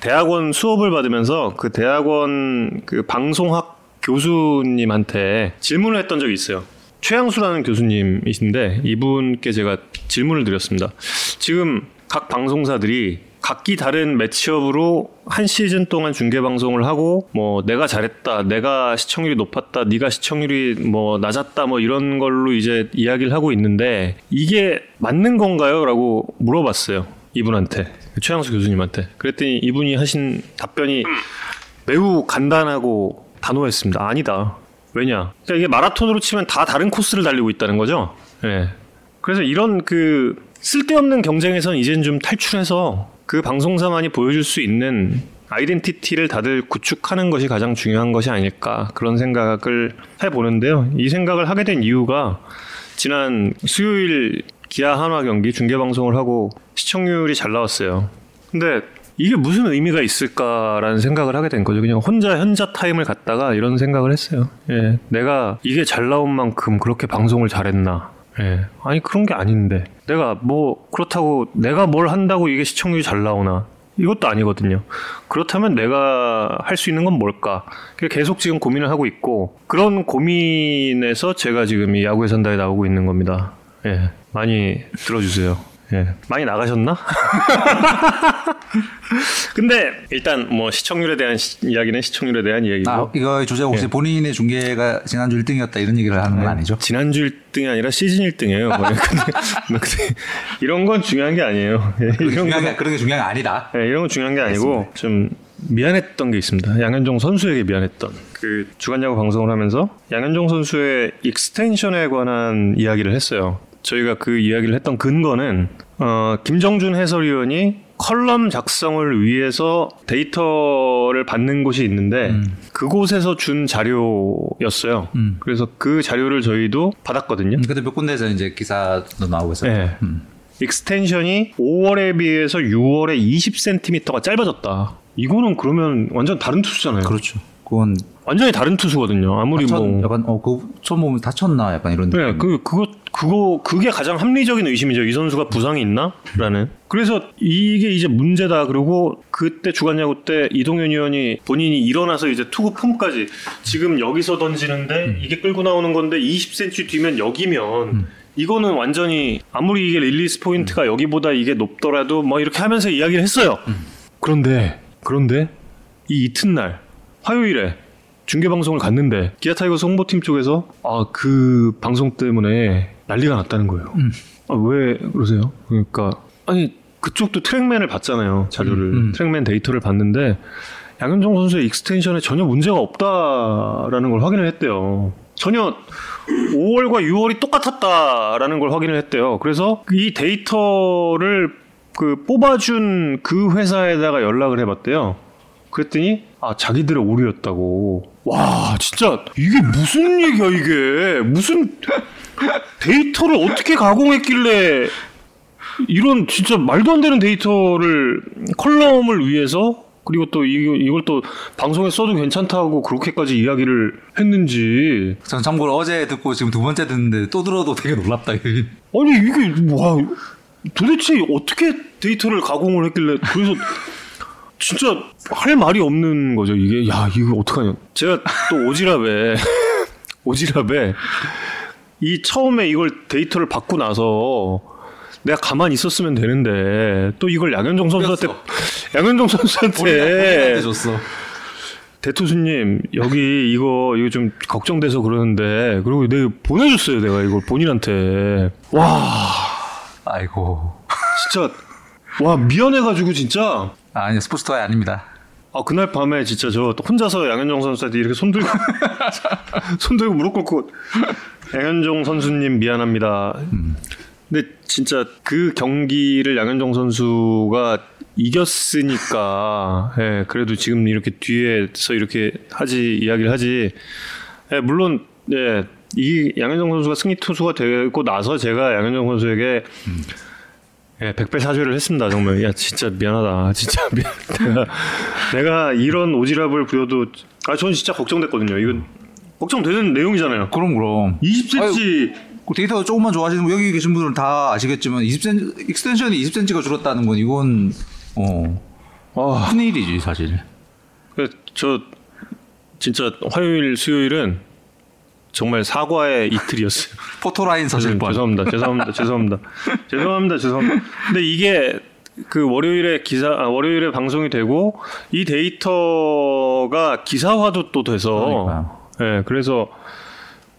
대학원 수업을 받으면서 그 대학원 그 방송학 교수님한테 질문을 했던 적이 있어요. 최양수라는 교수님이신데 이분께 제가 질문을 드렸습니다. 지금 각 방송사들이 각기 다른 매치업으로 한 시즌 동안 중계 방송을 하고 뭐 내가 잘했다, 내가 시청률이 높았다, 네가 시청률이 뭐 낮았다 뭐 이런 걸로 이제 이야기를 하고 있는데 이게 맞는 건가요?라고 물어봤어요 이분한테 최양수 교수님한테 그랬더니 이분이 하신 답변이 매우 간단하고 단호했습니다. 아니다. 왜냐? 그러니까 이게 마라톤으로 치면 다 다른 코스를 달리고 있다는 거죠. 예. 그래서 이런 그 쓸데없는 경쟁에선 이젠 좀 탈출해서 그 방송사만이 보여줄 수 있는 아이덴티티를 다들 구축하는 것이 가장 중요한 것이 아닐까 그런 생각을 해보는데요. 이 생각을 하게 된 이유가 지난 수요일 기아 한화 경기 중계 방송을 하고 시청률이 잘 나왔어요. 근데 이게 무슨 의미가 있을까라는 생각을 하게 된 거죠. 그냥 혼자 현자 타임을 갖다가 이런 생각을 했어요. 예, 내가 이게 잘 나온 만큼 그렇게 방송을 잘했나? 예, 아니 그런 게 아닌데 내가 뭐 그렇다고 내가 뭘 한다고 이게 시청률이 잘 나오나? 이것도 아니거든요. 그렇다면 내가 할 수 있는 건 뭘까? 계속 지금 고민을 하고 있고 그런 고민에서 제가 지금 이 야구의 산다에 나오고 있는 겁니다. 예, 많이 들어주세요. 예, 많이 나가셨나? 근데 일단 뭐 시청률에 대한 시- 이야기는 시청률에 대한 이야기고 아, 이거 주제가 혹시 예. 본인의 중계가 지난주 1등이었다 이런 얘기를 하는 건 아니죠? 지난주 1등이 아니라 시즌 1등이에요. 근데, 근데 이런 건 중요한 게 아니에요. 예, 이런 중요한 건 게, 그런 게 중요한 게 아니다. 네, 이런 건 중요한 게 아니고 좀 미안했던 게 있습니다. 양현종 선수에게 미안했던 그 주간야구 방송을 하면서 양현종 선수의 extension에 관한 이야기를 했어요. 저희가 그 이야기를 했던 근거는 어, 김정준 해설위원이 칼럼 작성을 위해서 데이터를 받는 곳이 있는데 그곳에서 준 자료였어요. 음. 그래서 그 자료를 저희도 받았거든요. 음, 근데 몇 군데서 이제 기사도 나오고 있어요. 네. 음. extension이 5월에 비해서 6월에 20cm가 짧아졌다. 이거는 그러면 완전 다른 투수잖아요. 그렇죠. 그건 완전히 다른 투수거든요. 아무리 다쳤, 뭐. 약간 어그 처음 보면 다쳤나 약간 이런 네, 느낌. 그 그거 그거 그게 가장 합리적인 의심이죠. 이 선수가 부상이 있나?라는. 그래서 이게 이제 문제다. 그리고 그때 주간야구 때 이동현 위원이 본인이 일어나서 이제 투구 폼까지 지금 여기서 던지는데 이게 끌고 나오는 건데 20cm 뒤면 여기면 이거는 완전히 아무리 이게 release point가 여기보다 이게 높더라도 뭐 이렇게 하면서 이야기를 했어요. 그런데 그런데 이 이튿날 화요일에 중계 방송을 갔는데 기아 타이거스 홍보팀 쪽에서 아 그 방송 때문에 난리가 났다는 거예요. 아, 왜 그러세요? 그러니까 아니 그쪽도 트랙맨을 봤잖아요 자료를 음, 음. 트랙맨 데이터를 봤는데 양현종 선수의 extension에 전혀 문제가 없다라는 걸 확인을 했대요. 전혀 5월과 6월이 똑같았다라는 걸 확인을 했대요. 그래서 이 데이터를 그 뽑아준 그 회사에다가 연락을 해봤대요. 그랬더니 아 자기들의 오류였다고. 와 진짜 이게 무슨 얘기야 이게 무슨 데이터를 어떻게 가공했길래 이런 진짜 말도 안 되는 데이터를 컬럼을 위해서 그리고 또 이거, 이걸 또 방송에 써도 괜찮다고 그렇게까지 이야기를 했는지 전 참고로 어제 듣고 지금 두 번째 듣는데 또 들어도 되게 놀랍다. 이게. 아니 이게 와 도대체 어떻게 데이터를 가공을 했길래 그래서 진짜 할 말이 없는 거죠. 이게 야 이거 어떡하냐. 제가 또 오지랖에 오지랖에 이 처음에 이걸 데이터를 받고 나서 내가 가만히 있었으면 되는데 또 이걸 양현종 선수한테 양현종 선수한테 줬어. 대투수님 여기 이거 이거 좀 걱정돼서 그러는데 그리고 내가 보내줬어요. 내가 이걸 본인한테. 와. 아이고. 진짜 와 미안해가지고 진짜 아, 아니 스포츠 토이 아닙니다. 아 그날 밤에 진짜 저 혼자서 양현종 선수한테 이렇게 손 들고 손 들고 무릎 꿇고 양현종 선수님 미안합니다. 근데 진짜 그 경기를 양현종 선수가 이겼으니까 예, 그래도 지금 이렇게 뒤에서 이렇게 하지 이야기를 하지 예, 물론 예, 이 양현종 선수가 승리 투수가 되고 나서 제가 양현종 선수에게 예, 백배 사죄를 했습니다. 정말 야 진짜 미안하다. 진짜 미안. 내가 내가 이런 오지랖을 부려도 아 저는 진짜 걱정됐거든요. 이건 걱정되는 내용이잖아요. 그럼 그럼. 20cm 그 데이터가 조금만 좋아지는 거 여기 계신 분들은 다 아시겠지만 20cm extension이 20cm가 줄었다는 건 이건 어 아, 큰 일이지 사실. 그저 진짜 화요일 수요일은 정말 사과의 이틀이었어요. 포토라인 죄송- 뻔. 죄송합니다. 죄송합니다. 죄송합니다. 죄송합니다. 죄송합니다. 근데 이게 그 월요일에 기사 아, 월요일에 방송이 되고 이 데이터가 기사화도 또 돼서 예, 그래서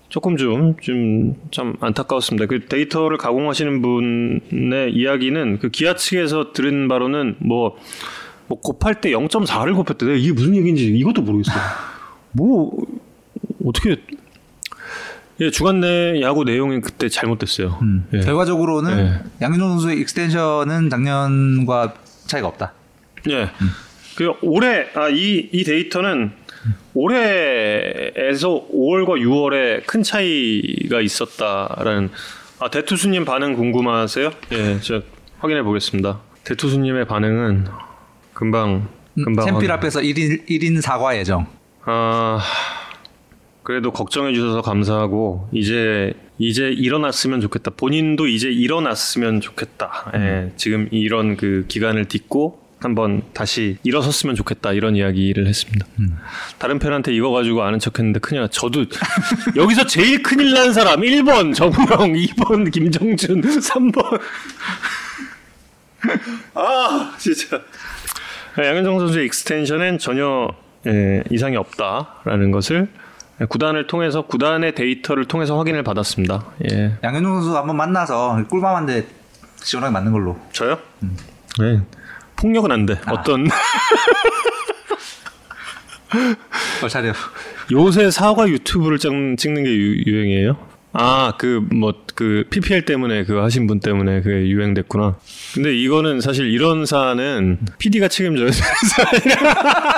조금 좀 좀 참 안타까웠습니다. 그 데이터를 가공하시는 분의 이야기는 그 기아 측에서 들은 바로는 뭐, 뭐 곱할 때 0.4를 곱했대. 이게 무슨 얘기인지 이것도 모르겠어요. 뭐 어떻게 예, 주간 내 야구 내용이 그때 잘못됐어요. 음. 예. 결과적으로는 예. 양현종 선수의 extension은 작년과 차이가 없다. 예. 그 올해 아 이 이 데이터는 올해에서 5월과 6월에 큰 차이가 있었다라는 아 대투수님 반응 궁금하세요? 예, 저 확인해 보겠습니다. 대투수님의 반응은 금방 금방 챔필 앞에서 1인 1인 사과 예정. 아 그래도 걱정해 주셔서 감사하고 이제 이제 일어났으면 좋겠다. 본인도 이제 일어났으면 좋겠다. 예, 지금 이런 그 기간을 딛고 한번 다시 일어섰으면 좋겠다 이런 이야기를 했습니다. 다른 팬한테 이거 가지고 아는 척했는데 큰일 나. 저도 여기서 제일 큰일 난 사람 1번 정우영, 2번 김정준, 3번 아 진짜 양현종 선수의 extension엔 전혀 예, 이상이 없다라는 것을 구단을 통해서 구단의 데이터를 통해서 확인을 받았습니다. 예, 양현종 선수 한번 만나서 꿀밤 한 대 시원하게 맞는 걸로. 저요? 네. 폭력은 안 돼. 어떤 어, 차려. 요새 사과 유튜브를 찍, 찍는 게 유, 유행이에요? 아, 그, 뭐, 그, PPL 때문에 그거 하신 분 때문에 그게 유행됐구나. 근데 이거는 사실 이런 사안은 PD가 책임져야 되는 사안이야.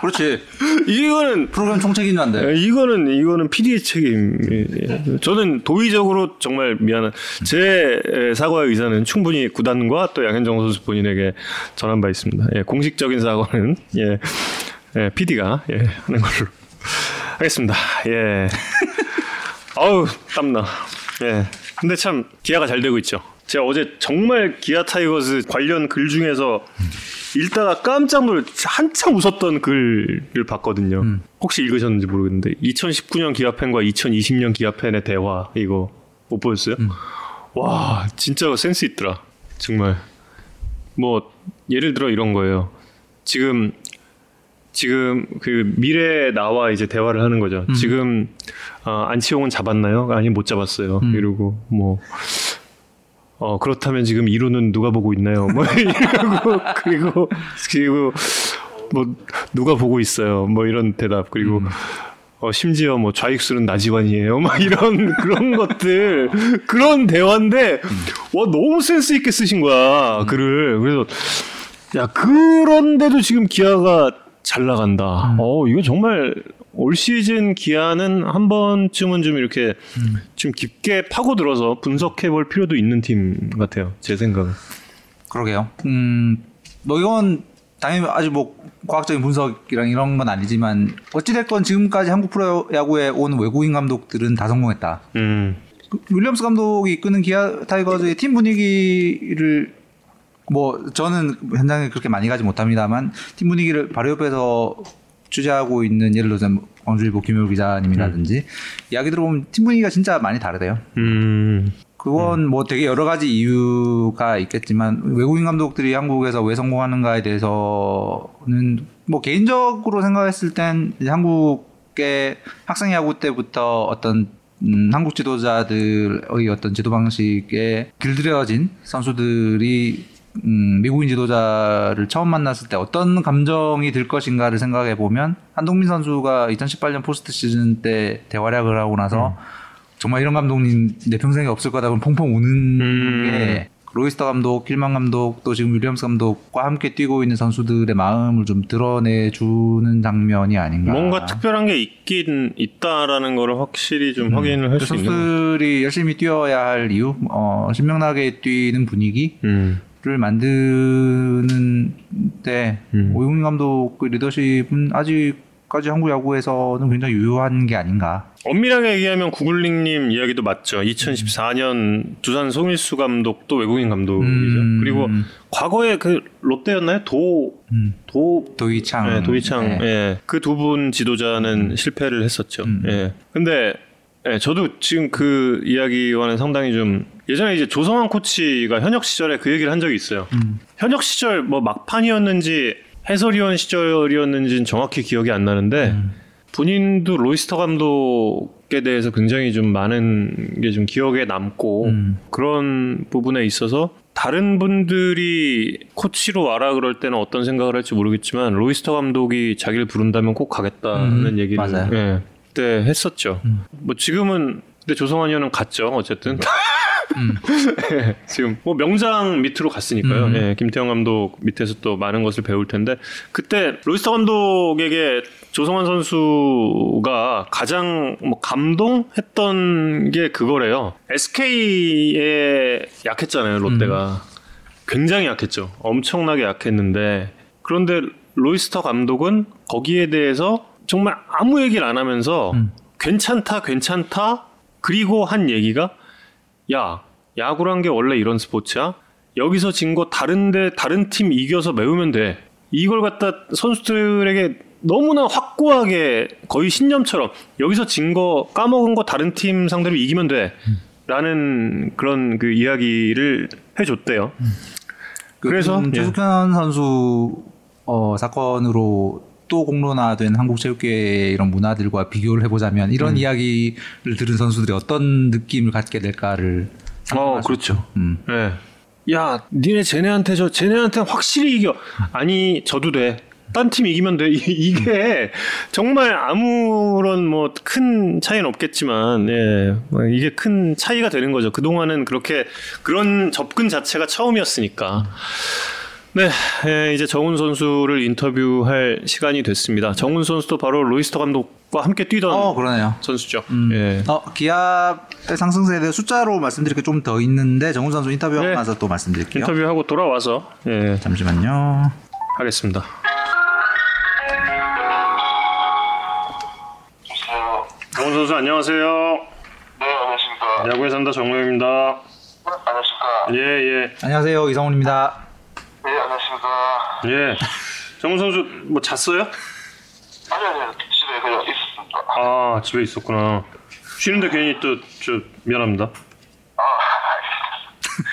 그렇지. 이거는, 프로그램 총책임자인데. 예, 이거는, 이거는 PD의 책임이에요. 저는 도의적으로 정말 미안한, 제 에, 사과의 의사는 충분히 구단과 또 양현종 선수 본인에게 전한 바 있습니다. 예, 공식적인 사과는, 예, 예, PD가, 예, 하는 걸로. 하겠습니다. 예. 아우 땀나. 예. 근데 참 기아가 잘 되고 있죠. 제가 어제 정말 기아 타이거즈 관련 글 중에서 읽다가 깜짝 놀 한참 웃었던 글을 봤거든요. 혹시 읽으셨는지 모르겠는데 2019년 기아팬과 2020년 기아팬의 대화 이거 못 보셨어요? 와 진짜 센스 있더라. 정말 뭐 예를 들어 이런 거예요. 지금 지금 그 미래에 나와 이제 대화를 하는 거죠. 지금 어, 안치홍은 잡았나요? 아니 못 잡았어요. 이러고 뭐 어, 그렇다면 지금 이루는 누가 보고 있나요? 뭐 이러고 그리고 그리고 뭐 누가 보고 있어요. 뭐 이런 대답 그리고 어, 심지어 뭐 좌익수는 나지완이에요. 막 이런 그런 것들 그런 대화인데 와 너무 센스 있게 쓰신 거야 글을 그래서 야 그런데도 지금 기아가 잘 나간다. 어 이거 정말 올 시즌 기아는 한 번쯤은 좀 이렇게 좀 깊게 파고들어서 분석해 볼 필요도 있는 팀 같아요. 제 생각은. 그러게요. 음, 뭐 이건 당연히 아주 뭐 과학적인 분석이랑 이런 건 아니지만 어찌됐건 지금까지 한국 프로야구에 온 외국인 감독들은 다 성공했다. 음. 그 윌리엄스 감독이 이끄는 기아 타이거즈의 팀 분위기를 뭐 저는 현장에 그렇게 많이 가지 못합니다만 팀 분위기를 바로 옆에서 취재하고 있는 예를 들어서 뭐 광주일보 김효 기자님이라든지 이야기 들어보면 팀 분위기가 진짜 많이 다르대요. 음. 그건 뭐 되게 여러 가지 이유가 있겠지만 외국인 감독들이 한국에서 왜 성공하는가에 대해서는 뭐 개인적으로 생각했을 땐 한국의 학생 야구 때부터 어떤 음, 한국 지도자들의 어떤 지도 방식에 길들여진 선수들이 음, 미국인 지도자를 처음 만났을 때 어떤 감정이 들 것인가를 생각해 보면 한동민 선수가 2018년 포스트 시즌 때 대활약을 하고 나서 정말 이런 감독님 내 평생에 없을 거다 그러면 펑펑 우는 음. 게 로이스터 감독, 힐만 감독, 또 지금 윌리엄스 감독과 함께 뛰고 있는 선수들의 마음을 좀 드러내 주는 장면이 아닌가. 뭔가 특별한 게 있긴 있다라는 거를 확실히 좀 확인을 할그수 있는. 거. 선수들이 열심히 뛰어야 할 이유, 어, 신명나게 뛰는 분위기 를 음. 만드는데 음. 오용민 감독의 리더십은 아직까지 한국 야구에서는 굉장히 유효한 게 아닌가. 엄밀하게 얘기하면 구글링님 이야기도 맞죠. 2014년 두산 송일수 감독도 외국인 감독이죠. 음. 그리고 과거에 그 롯데였나요? 도, 음. 도, 도이창, 예, 도이창, 네. 예. 그 두 분 지도자는 실패를 했었죠. 음. 예. 근데, 예, 저도 지금 그 이야기와는 상당히 좀, 예전에 이제 조성환 코치가 현역 시절에 그 얘기를 한 적이 있어요. 음. 현역 시절 뭐 막판이었는지 해설위원 시절이었는지는 정확히 기억이 안 나는데, 음. 본인도 로이스터 감독에 대해서 굉장히 좀 많은 게 좀 기억에 남고 음. 그런 부분에 있어서 다른 분들이 코치로 와라 그럴 때는 어떤 생각을 할지 모르겠지만 로이스터 감독이 자기를 부른다면 꼭 가겠다는 음, 얘기를 맞아요. 예, 그때 했었죠. 음. 뭐 지금은 근데 조성환 의원은 갔죠 어쨌든 예, 지금 뭐 명장 밑으로 갔으니까요. 음. 예, 김태형 감독 밑에서 또 많은 것을 배울 텐데 그때 로이스터 감독에게 조성환 선수가 가장 뭐 감동했던 게 그거래요. SK에 약했잖아요 롯데가 굉장히 약했죠. 엄청나게 약했는데 그런데 로이스터 감독은 거기에 대해서 정말 아무 얘기를 안 하면서 음. 괜찮다 괜찮다 그리고 한 얘기가 야 야구란 게 원래 이런 스포츠야? 여기서 진 거 다른데 다른 팀 이겨서 메우면 돼. 이걸 갖다 선수들에게 너무나 확고하게 거의 신념처럼 여기서 진 거 까먹은 거 다른 팀 상대로 이기면 돼. 라는 그런 그 이야기를 해줬대요. 그래서, 음, 예. 조숙현 선수 어, 사건으로 또 공론화된 한국 체육계의 이런 문화들과 비교를 해보자면 이런 음. 이야기를 들은 선수들이 어떤 느낌을 갖게 될까를 어 그렇죠. 음. 예. 야, 니네 쟤네한테 저 쟤네한테는 확실히 이겨. 아니, 저도 돼. 딴 팀 이기면 돼. 이- 이게 정말 아무런 뭐 큰 차이는 없겠지만, 예, 뭐 이게 큰 차이가 되는 거죠. 그 동안은 그렇게 그런 접근 자체가 처음이었으니까. 네, 예, 이제 정훈 선수를 인터뷰할 시간이 됐습니다. 정훈 선수도 바로 로이스터 감독과 함께 뛰던 어 그러네요. 선수죠. 음. 예. 어, 기아의 상승세에 대해 숫자로 말씀드릴 게 좀 더 있는데 정훈 선수 인터뷰하고 네. 나서 또 말씀드릴게요. 인터뷰하고 돌아와서 예, 잠시만요. 하겠습니다. 정훈 선수 안녕하세요. 네, 안녕하십니까. 야구에 산다 정우영입니다. 네, 안녕하십니까. 예, 예, 안녕하세요 이성훈입니다. 네, 안녕하십니까. 예. 정훈 선수 뭐 잤어요? 아니, 아니, 집에 그냥 있었습니다. 아, 집에 있었구나. 쉬는데 괜히 또 저 미안합니다. 아,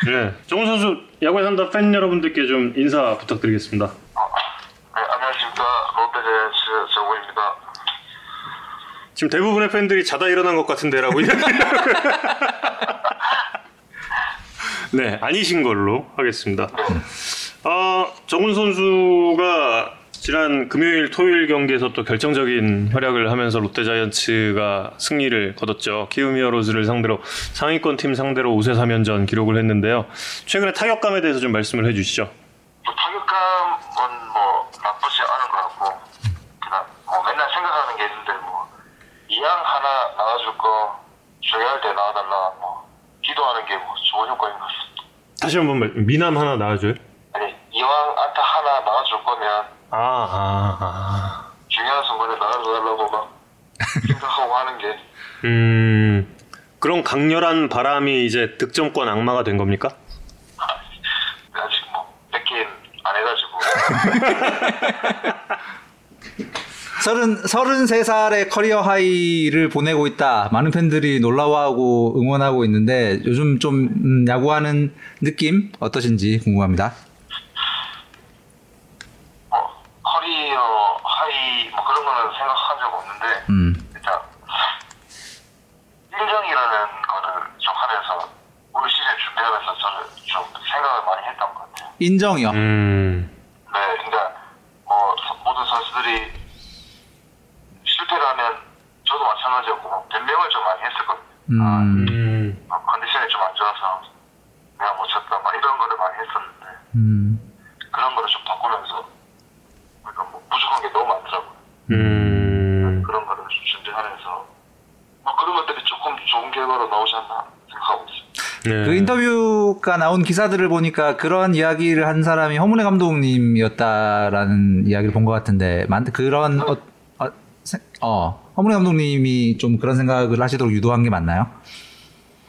예. 정훈 선수 야구에 산다 팬 여러분들께 좀 인사 부탁드리겠습니다. 네, 안녕하십니까. 롯데자이언츠 정우입니다. 지금 대부분의 팬들이 자다 일어난 것 같은데라고. 네, 아니신 걸로 하겠습니다. 아, 정훈 선수가 지난 금요일 토요일 경기에서 또 결정적인 활약을 하면서 롯데자이언츠가 승리를 거뒀죠. 키움 히어로즈를 상대로 상위권 팀 상대로 5세 3연전 기록을 했는데요. 최근에 타격감에 대해서 좀 말씀을 해주시죠. 뭐 타격감은 뭐 나쁘지 않은 것 같고 그냥 뭐 맨날 생각하는 게 있는데 뭐 이양 하나 나와줄 거 중요할 때 나와달라 뭐 기도하는 게 뭐 좋은 효과인 것 같습니다. 다시 한번 말, 미남 하나 나와줘요. 이왕 안타 하나 나와줄 거면 아, 아, 아. 중요한 순간에 나와달라고 막 생각하고 하는 게 음, 그런 강렬한 바람이 이제 득점권 악마가 된 겁니까? 아직 뭐 100개는 안 해가지고 서른 서른세 살의 커리어 하이를 보내고 있다. 많은 팬들이 놀라워하고 응원하고 있는데 요즘 좀 음, 야구하는 느낌 어떠신지 궁금합니다. 뭐 career high 뭐 그런 거는 생각한 적 없는데 음, 일단 인정이라는 거를 좀 하면서 올 시즌 준비하면서 저는 좀 생각을 많이 했던 것 같아요. 인정이요. 음, 네, 그러니까 뭐 서- 모든 선수들이 실패를 하면 저도 마찬가지였고 변명을 좀 많이 했었거든요. 음, 음, 어, 컨디션이 좀 안 좋아서 내가 못 쳤다 막 이런 거를 많이 했었는데 음, 그런 거를 좀 바꾸면서 뭐 부족한 게 너무 많더라고요. 음. 그런 거를 좀 준비하면서 뭐 그런 것들이 조금 좋은 결과로 나오지 않나 생각하고 있습니다. 네. 그 인터뷰가 나온 기사들을 보니까 그런 이야기를 한 사람이 허문회 감독님이었다라는 이야기를 본 것 같은데 만 그런 어, 어, 세- 어 허문회 감독님이 좀 그런 생각을 하시도록 유도한 게 맞나요?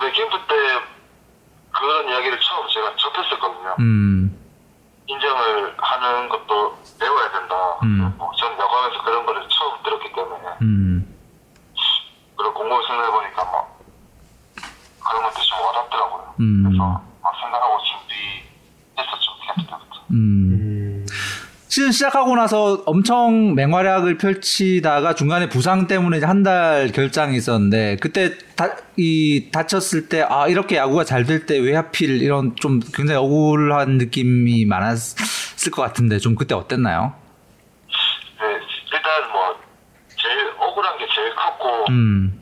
네, 캠프 때 그런 이야기를 처음 제가 접했었거든요. 음, 인정을 하는 것도 배워야 된다. 음. 뭐 저는 야구하면서 그런 거를 처음 들었기 때문에 음, 그리고 공부를 생각해보니까 막 그런 것들이 좀 와닿더라고요. 음. 그래서 막 생각하고 준비했었죠. 캠프 때부터. 음. 시즌 시작하고 나서 엄청 맹활약을 펼치다가 중간에 부상 때문에 한 달 결장이 있었는데 그때 다, 이 다쳤을 때 아 이렇게 야구가 잘 될 때 왜 하필 이런 좀 굉장히 억울한 느낌이 많았을 것 같은데 좀 그때 어땠나요? 네, 일단 뭐 제일 억울한 게 제일 컸고 음,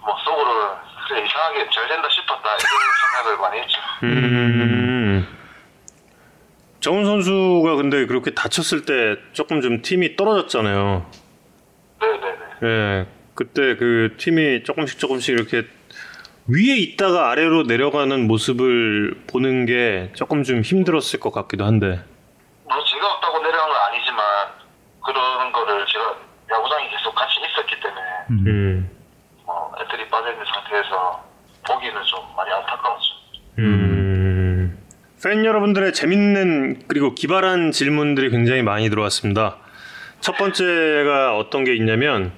뭐 속으로는 그래 이상하게 잘 된다 싶었다 이런 생각을 많이 했죠. 음. 정훈 선수가 근데 그렇게 다쳤을 때 조금 좀 팀이 떨어졌잖아요. 네네네. 예. 그때 그 팀이 조금씩 조금씩 이렇게 위에 있다가 아래로 내려가는 모습을 보는 게 조금 좀 힘들었을 것 같기도 한데. 뭐 제가 없다고 내려간 건 아니지만 그런 거를 제가 야구장에 계속 같이 있었기 때문에 음. 뭐 애들이 빠져있는 상태에서 보기는 좀 많이 안타까웠죠. 음. 팬 여러분들의 재밌는 그리고 기발한 질문들이 굉장히 많이 들어왔습니다. 첫 번째가 어떤 게 있냐면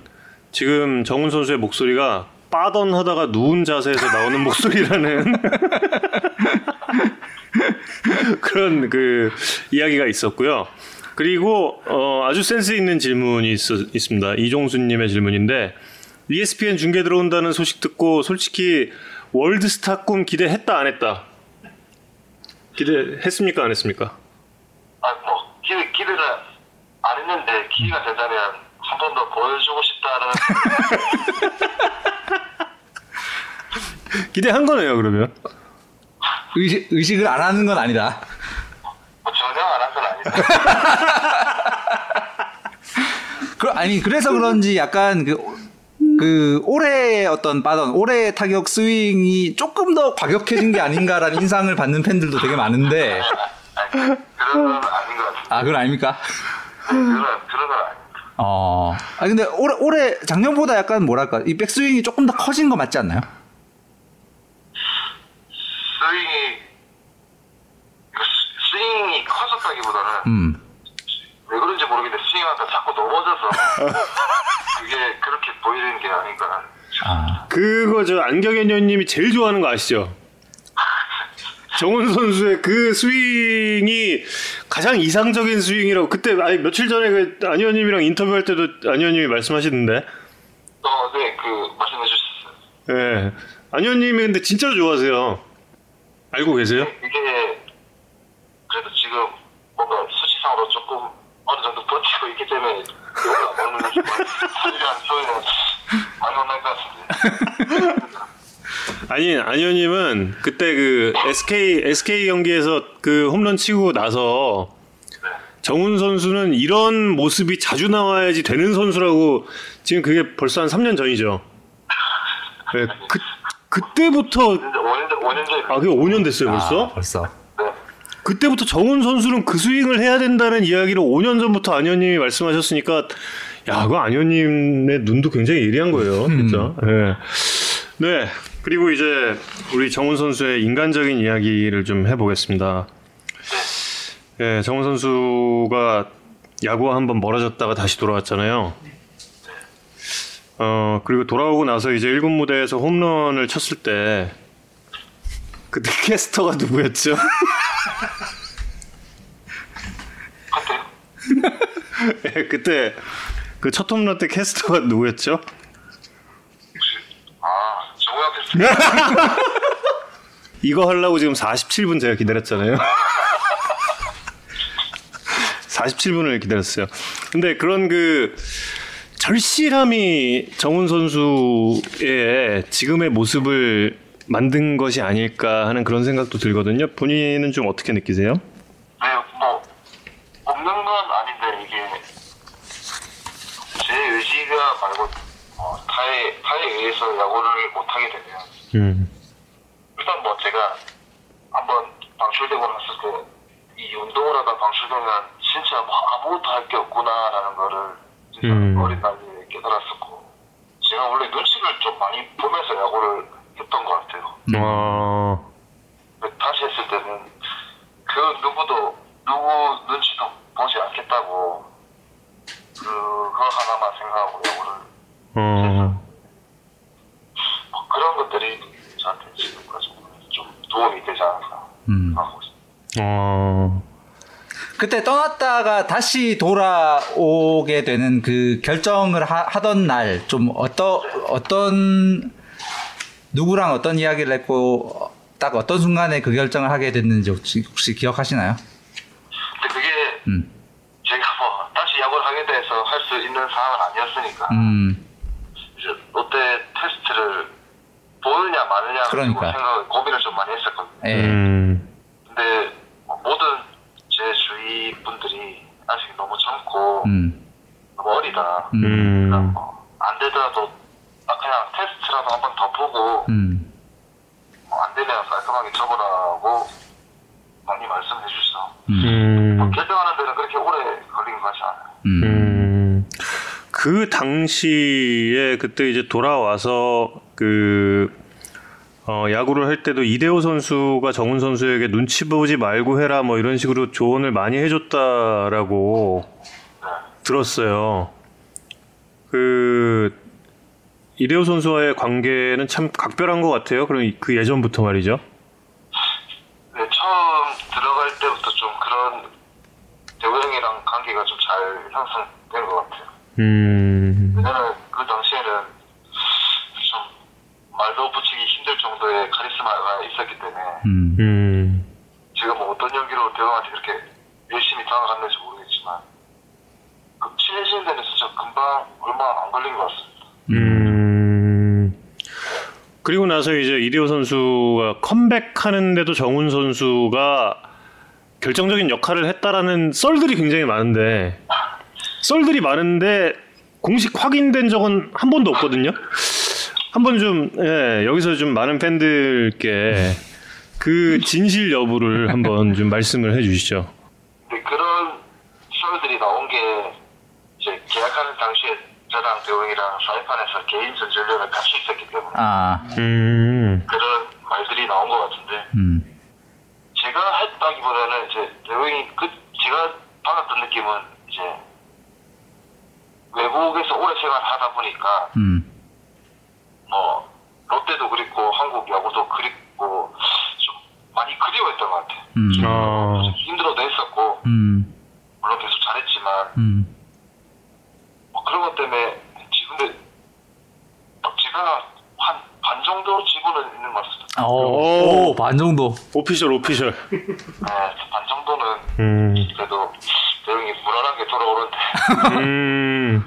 지금 정훈 선수의 목소리가 빠던 하다가 누운 자세에서 나오는 목소리라는 그런 그 이야기가 있었고요. 그리고 어, 아주 센스 있는 질문이 있, 있습니다. 이종수님의 질문인데 ESPN 중계 들어온다는 소식 듣고 솔직히 월드스타 꿈 기대했다 안 했다? 기대했습니까 안 했습니까? 아, 뭐, 기대, 기대를 안 했는데, 기회가 된다면, 한 번 더 보여주고 싶다는, 기대한 거네요 그러면. 의식, 의식을 안 하는 건 아니다. 뭐 전혀 안 한 건 아니다. 그, 아니 그래서 그런지 약간 그, 그 올해의 어떤 빠던 올해의 타격 스윙이 조금 더 과격해진 게 아닌가라는 인상을 받는 팬들도 되게 많은데 아니, 그런 건 아닌 것 같은데. 아 그건 아닙니까? 그런, 그런 건 아닙니다. 어. 아 근데 올해 올해 작년보다 약간 뭐랄까 이 백스윙이 조금 더 커진 거 맞지 않나요? 스윙이, 그 스- 스윙이 커졌다기보다는, 음. 왜 그런지 모르겠는데, 스윙하다 자꾸 넘어져서, 보이는 게 아닌가. 아. 그거 저 안경현 위원님이 제일 좋아하는 거 아시죠? 정훈 선수의 그 스윙이 가장 이상적인 스윙이라고 그때 아니 며칠 전에 그 안 위원님이랑 인터뷰할 때도 안 위원님이 말씀하시던데 어, 네, 그, 말씀해 주셨어요. 예. 안 의원님이 근데 진짜로 좋아하세요 알고 계세요? 이게, 그래도 지금, 뭔가 수치상으로 조금, 어느 정도 버텨 때문에 안것 같은데. 아니 안현님은 그때 그 SK SK 경기에서 그 홈런 치고 나서 정훈 선수는 이런 모습이 자주 나와야지 되는 선수라고 지금 그게 벌써 한 3년 전이죠. 네, 그 그때부터 근데 5년 전, 5년 전에. 아 그게 5년 됐어요 벌써? 아, 벌써. 네. 그때부터 정훈 선수는 그 스윙을 해야 된다는 이야기를 5년 전부터 안현님이 말씀하셨으니까 야, 그 안현님의 눈도 굉장히 예리한 거예요, 진짜. 네. 네. 그리고 이제 우리 정훈 선수의 인간적인 이야기를 좀 해보겠습니다. 네, 정훈 선수가 야구와 한번 멀어졌다가 다시 돌아왔잖아요. 어, 그리고 돌아오고 나서 이제 1군 무대에서 홈런을 쳤을 때 그때 캐스터가 누구였죠? 그때 예, 그때 그 첫 홈런 때 캐스터가 누구였죠? 아 정우영 캐스터. 이거 하려고 지금 47분 제가 기다렸잖아요. 47분을 기다렸어요. 근데 그런 그 절실함이 정훈 선수의 지금의 모습을 만든 것이 아닐까 하는 그런 생각도 들거든요. 본인은 좀 어떻게 느끼세요? 네, 뭐 없는 건 아닌데 이게 제 의지가 말고 어, 타에 타에 의해서 야구를 못 하게 되면 음. 일단 뭐 제가 한번 방출되고 났을 때 이 운동을 하다 방출되면 진짜 뭐 아무것도 할 게 없구나라는 거를 진짜 음. 어린 나이에 깨달았었고 제가 원래 눈치를 좀 많이 보면서 야구를 했던 것 같아요. 아, 다시 했을 때는 그 누구도 누구 눈치도 보지 않겠다고 그거 하나만 생각하고 야구를 어, 뭐 그런 것들이 저한테 지금까지 좀 도움이 되지 않았나 음. 하고 있습니다. 어, 그때 떠났다가 다시 돌아오게 되는 그 결정을 하, 던날 좀 어떤 어떤 누구랑 어떤 이야기를 했고 딱 어떤 순간에 그 결정을 하게 됐는지 혹시, 혹시 기억하시나요? 근데 그게 음. 제가 뭐 다시 야구를 하게 돼서 할 수 있는 상황은 아니었으니까 음. 이제 롯데 테스트를 보느냐 마느냐 그러니까. 생각을 고민을 좀 많이 했었거든요. 예. 음, 근데 뭐 모든 제 주위 분들이 아직 너무 젊고 음. 너무 어리다. 음, 뭐, 안 되더라도 아, 그냥 테스트라도 한번 더 보고 음. 뭐 안 되면 깔끔하게 접어라고 많이 말씀해 주셔서 음. 결정하는 데는 그렇게 오래 걸린 것 같지 않아요. 음. 음, 그 당시에 그때 이제 돌아와서 그 어, 야구를 할 때도 이대호 선수가 정훈 선수에게 눈치 보지 말고 해라 뭐 이런 식으로 조언을 많이 해줬다라고 들었어요. 그 이대호 선수와의 관계는 참 각별한 것 같아요. 그럼 그 예전부터 말이죠. 네, 처음 들어갈 때부터 좀 그런 대우 형이랑 관계가 좀 잘 형성된 것 같아요. 음, 왜냐면 그 당시에는 좀 말도 붙이기 힘들 정도의 카리스마가 있었기 때문에 음. 음, 뭐 어떤 연기로 대형한테 그렇게 열심히 다가갔는지 모르겠지만 그 친해지는 데는 진짜 금방 얼마 안 걸린 것 같습니다. 음. 그리고 나서 이제 이대호 선수가 컴백하는데도 정훈 선수가 결정적인 역할을 했다라는 썰들이 굉장히 많은데 썰들이 많은데 공식 확인된 적은 한 번도 없거든요. 한번 좀 예, 여기서 좀 많은 팬들께 그 진실 여부를 한번 좀 말씀을 해주시죠. 근데 그런 썰들이 나온 게 이제 계약하는 당시에 저랑 대웅이랑 사이판에서 개인 전전력을 같이 있었기 때문에 아. 음, 그런 말들이 나온 것 같은데 음. 제가 했다기보다는 이제 대웅이 그 제가 받았던 느낌은 이제 외국에서 오래 생활하다 보니까 음. 뭐 롯데도 그립고 한국 야구도 그립고 좀 많이 그리워했던 것 같아요. 음. 아, 힘들어도 했었고 음. 물론 계속 잘했지만 음. 뭐 그런 것 때문에 지금 제가 한반 정도 지분은 있는 것 같습니다. 오, 오, 반 정도. 오피셜 오피셜. 네, 반 정도는 음. 그래도 대웅이 무난하게 돌아오는데 음.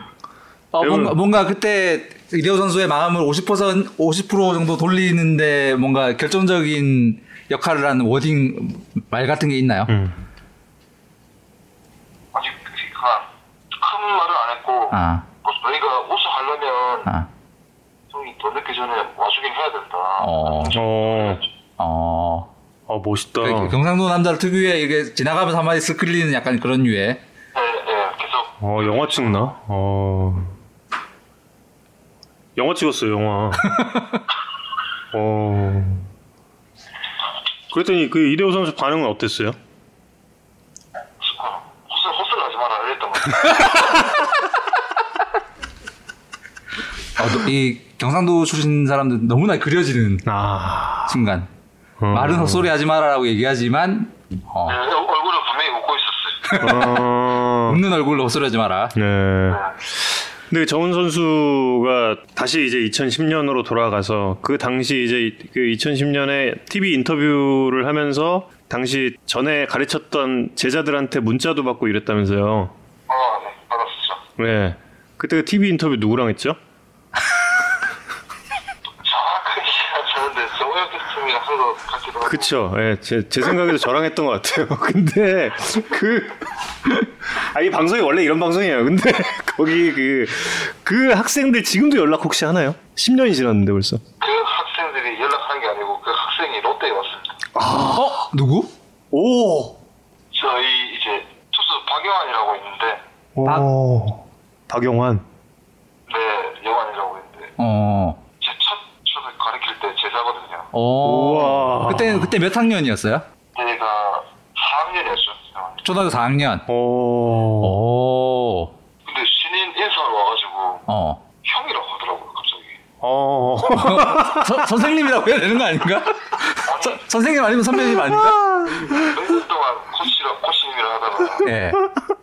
어, 뭔가, 뭔가 그때 이대호 선수의 마음을 50% 50% 정도 돌리는데 뭔가 결정적인 역할을 하는 워딩 말 같은 게 있나요? 음. 아직 그냥 큰 말은 안 했고 아, 뭐 저희가 우승하려면 아, 형이 더 늦기 전에 와주긴 해야 된다. 어, 어. 어. 아 멋있다. 그 경상도 남자들 특유의 이게 지나가면서 한마디 쓱 흘리는 약간 그런 유의. 네, 네, 계속 어 영화 찍나? 어. 영화 찍었어요 영화. 어. 그랬더니 그 이대호 선수 반응은 어땠어요? 호스 호스를 하지 마라 이랬던 거. 어, 너- 이 경상도 출신 사람들 너무나 그려지는 아. 순간. 어. 말은 헛소리 하지 마라라고 얘기하지만 어, 네, 얼굴은 분명히 웃고 있었어요. 어. 웃는 얼굴로 헛소리 하지 마라. 네. 근데 정훈 선수가 다시 이제 2010년으로 돌아가서 그 당시 이제 그 2010년에 TV 인터뷰를 하면서 당시 전에 가르쳤던 제자들한테 문자도 받고 이랬다면서요. 어, 네. 그때 그 TV 인터뷰 누구랑 했죠? 그쵸. 예, 제, 제 생각에도 저랑 했던 것 같아요. 근데, 그, 아, 이 방송이 원래 이런 방송이에요. 근데, 거기 그, 그 학생들 지금도 연락 혹시 하나요? 10년이 지났는데 벌써. 그 학생들이 연락한 게 아니고 그 학생이 롯데에 왔습니다. 어? 누구? 오! 저희 이제 투수 박영환이라고 있는데, 오. 박영환. 네, 영환이라고 있는데 어. 제첫 수를 가르칠 때 제자거든요. 어. 우와. 그때 그때 몇 학년이었어요? 때가 4학년이었죠. 초등학교 4학년. 오. 오. 근데 신인 인사하러 와가지고 어. 형이라고 하더라고요, 갑자기. 어. 서- 선생님이라고 해야 되는 거 아닌가? 서- 선생님 아니면 선배님 아닌가? 몇년 동안 코치라, 코치님이라 하다가 예. 몇년 차,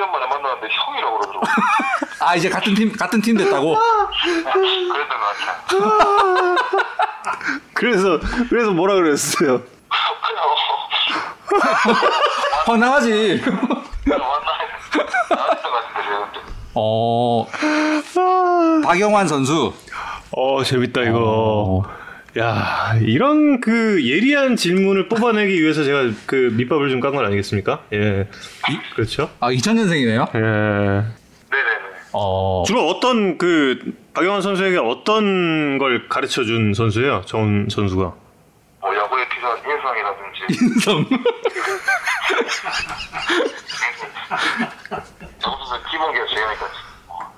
10년 만에 만났는데 형이라고 그러더라고요. 아 이제 같은 팀 같은 팀 됐다고. 그랬던 것 같아요. 그래서, 그래서 뭐라 그랬어요? 황당하지. 근데. 어. 박영환 선수. 어, 재밌다, 이거. 야, 이런 그 예리한 질문을 뽑아내기 위해서 제가 그 밑밥을 좀 깐 건 아니겠습니까? 예. 그렇죠? 아 2000년생이네요. 예. 네네네. 어. 주로 어떤 그 박영환 선수에게 어떤 걸 가르쳐 준 선수예요? 정훈 선수가. 뭐, 야구에 필요한 인성이라든지, 인성. 야구 선수 기본 기가 중요하니까,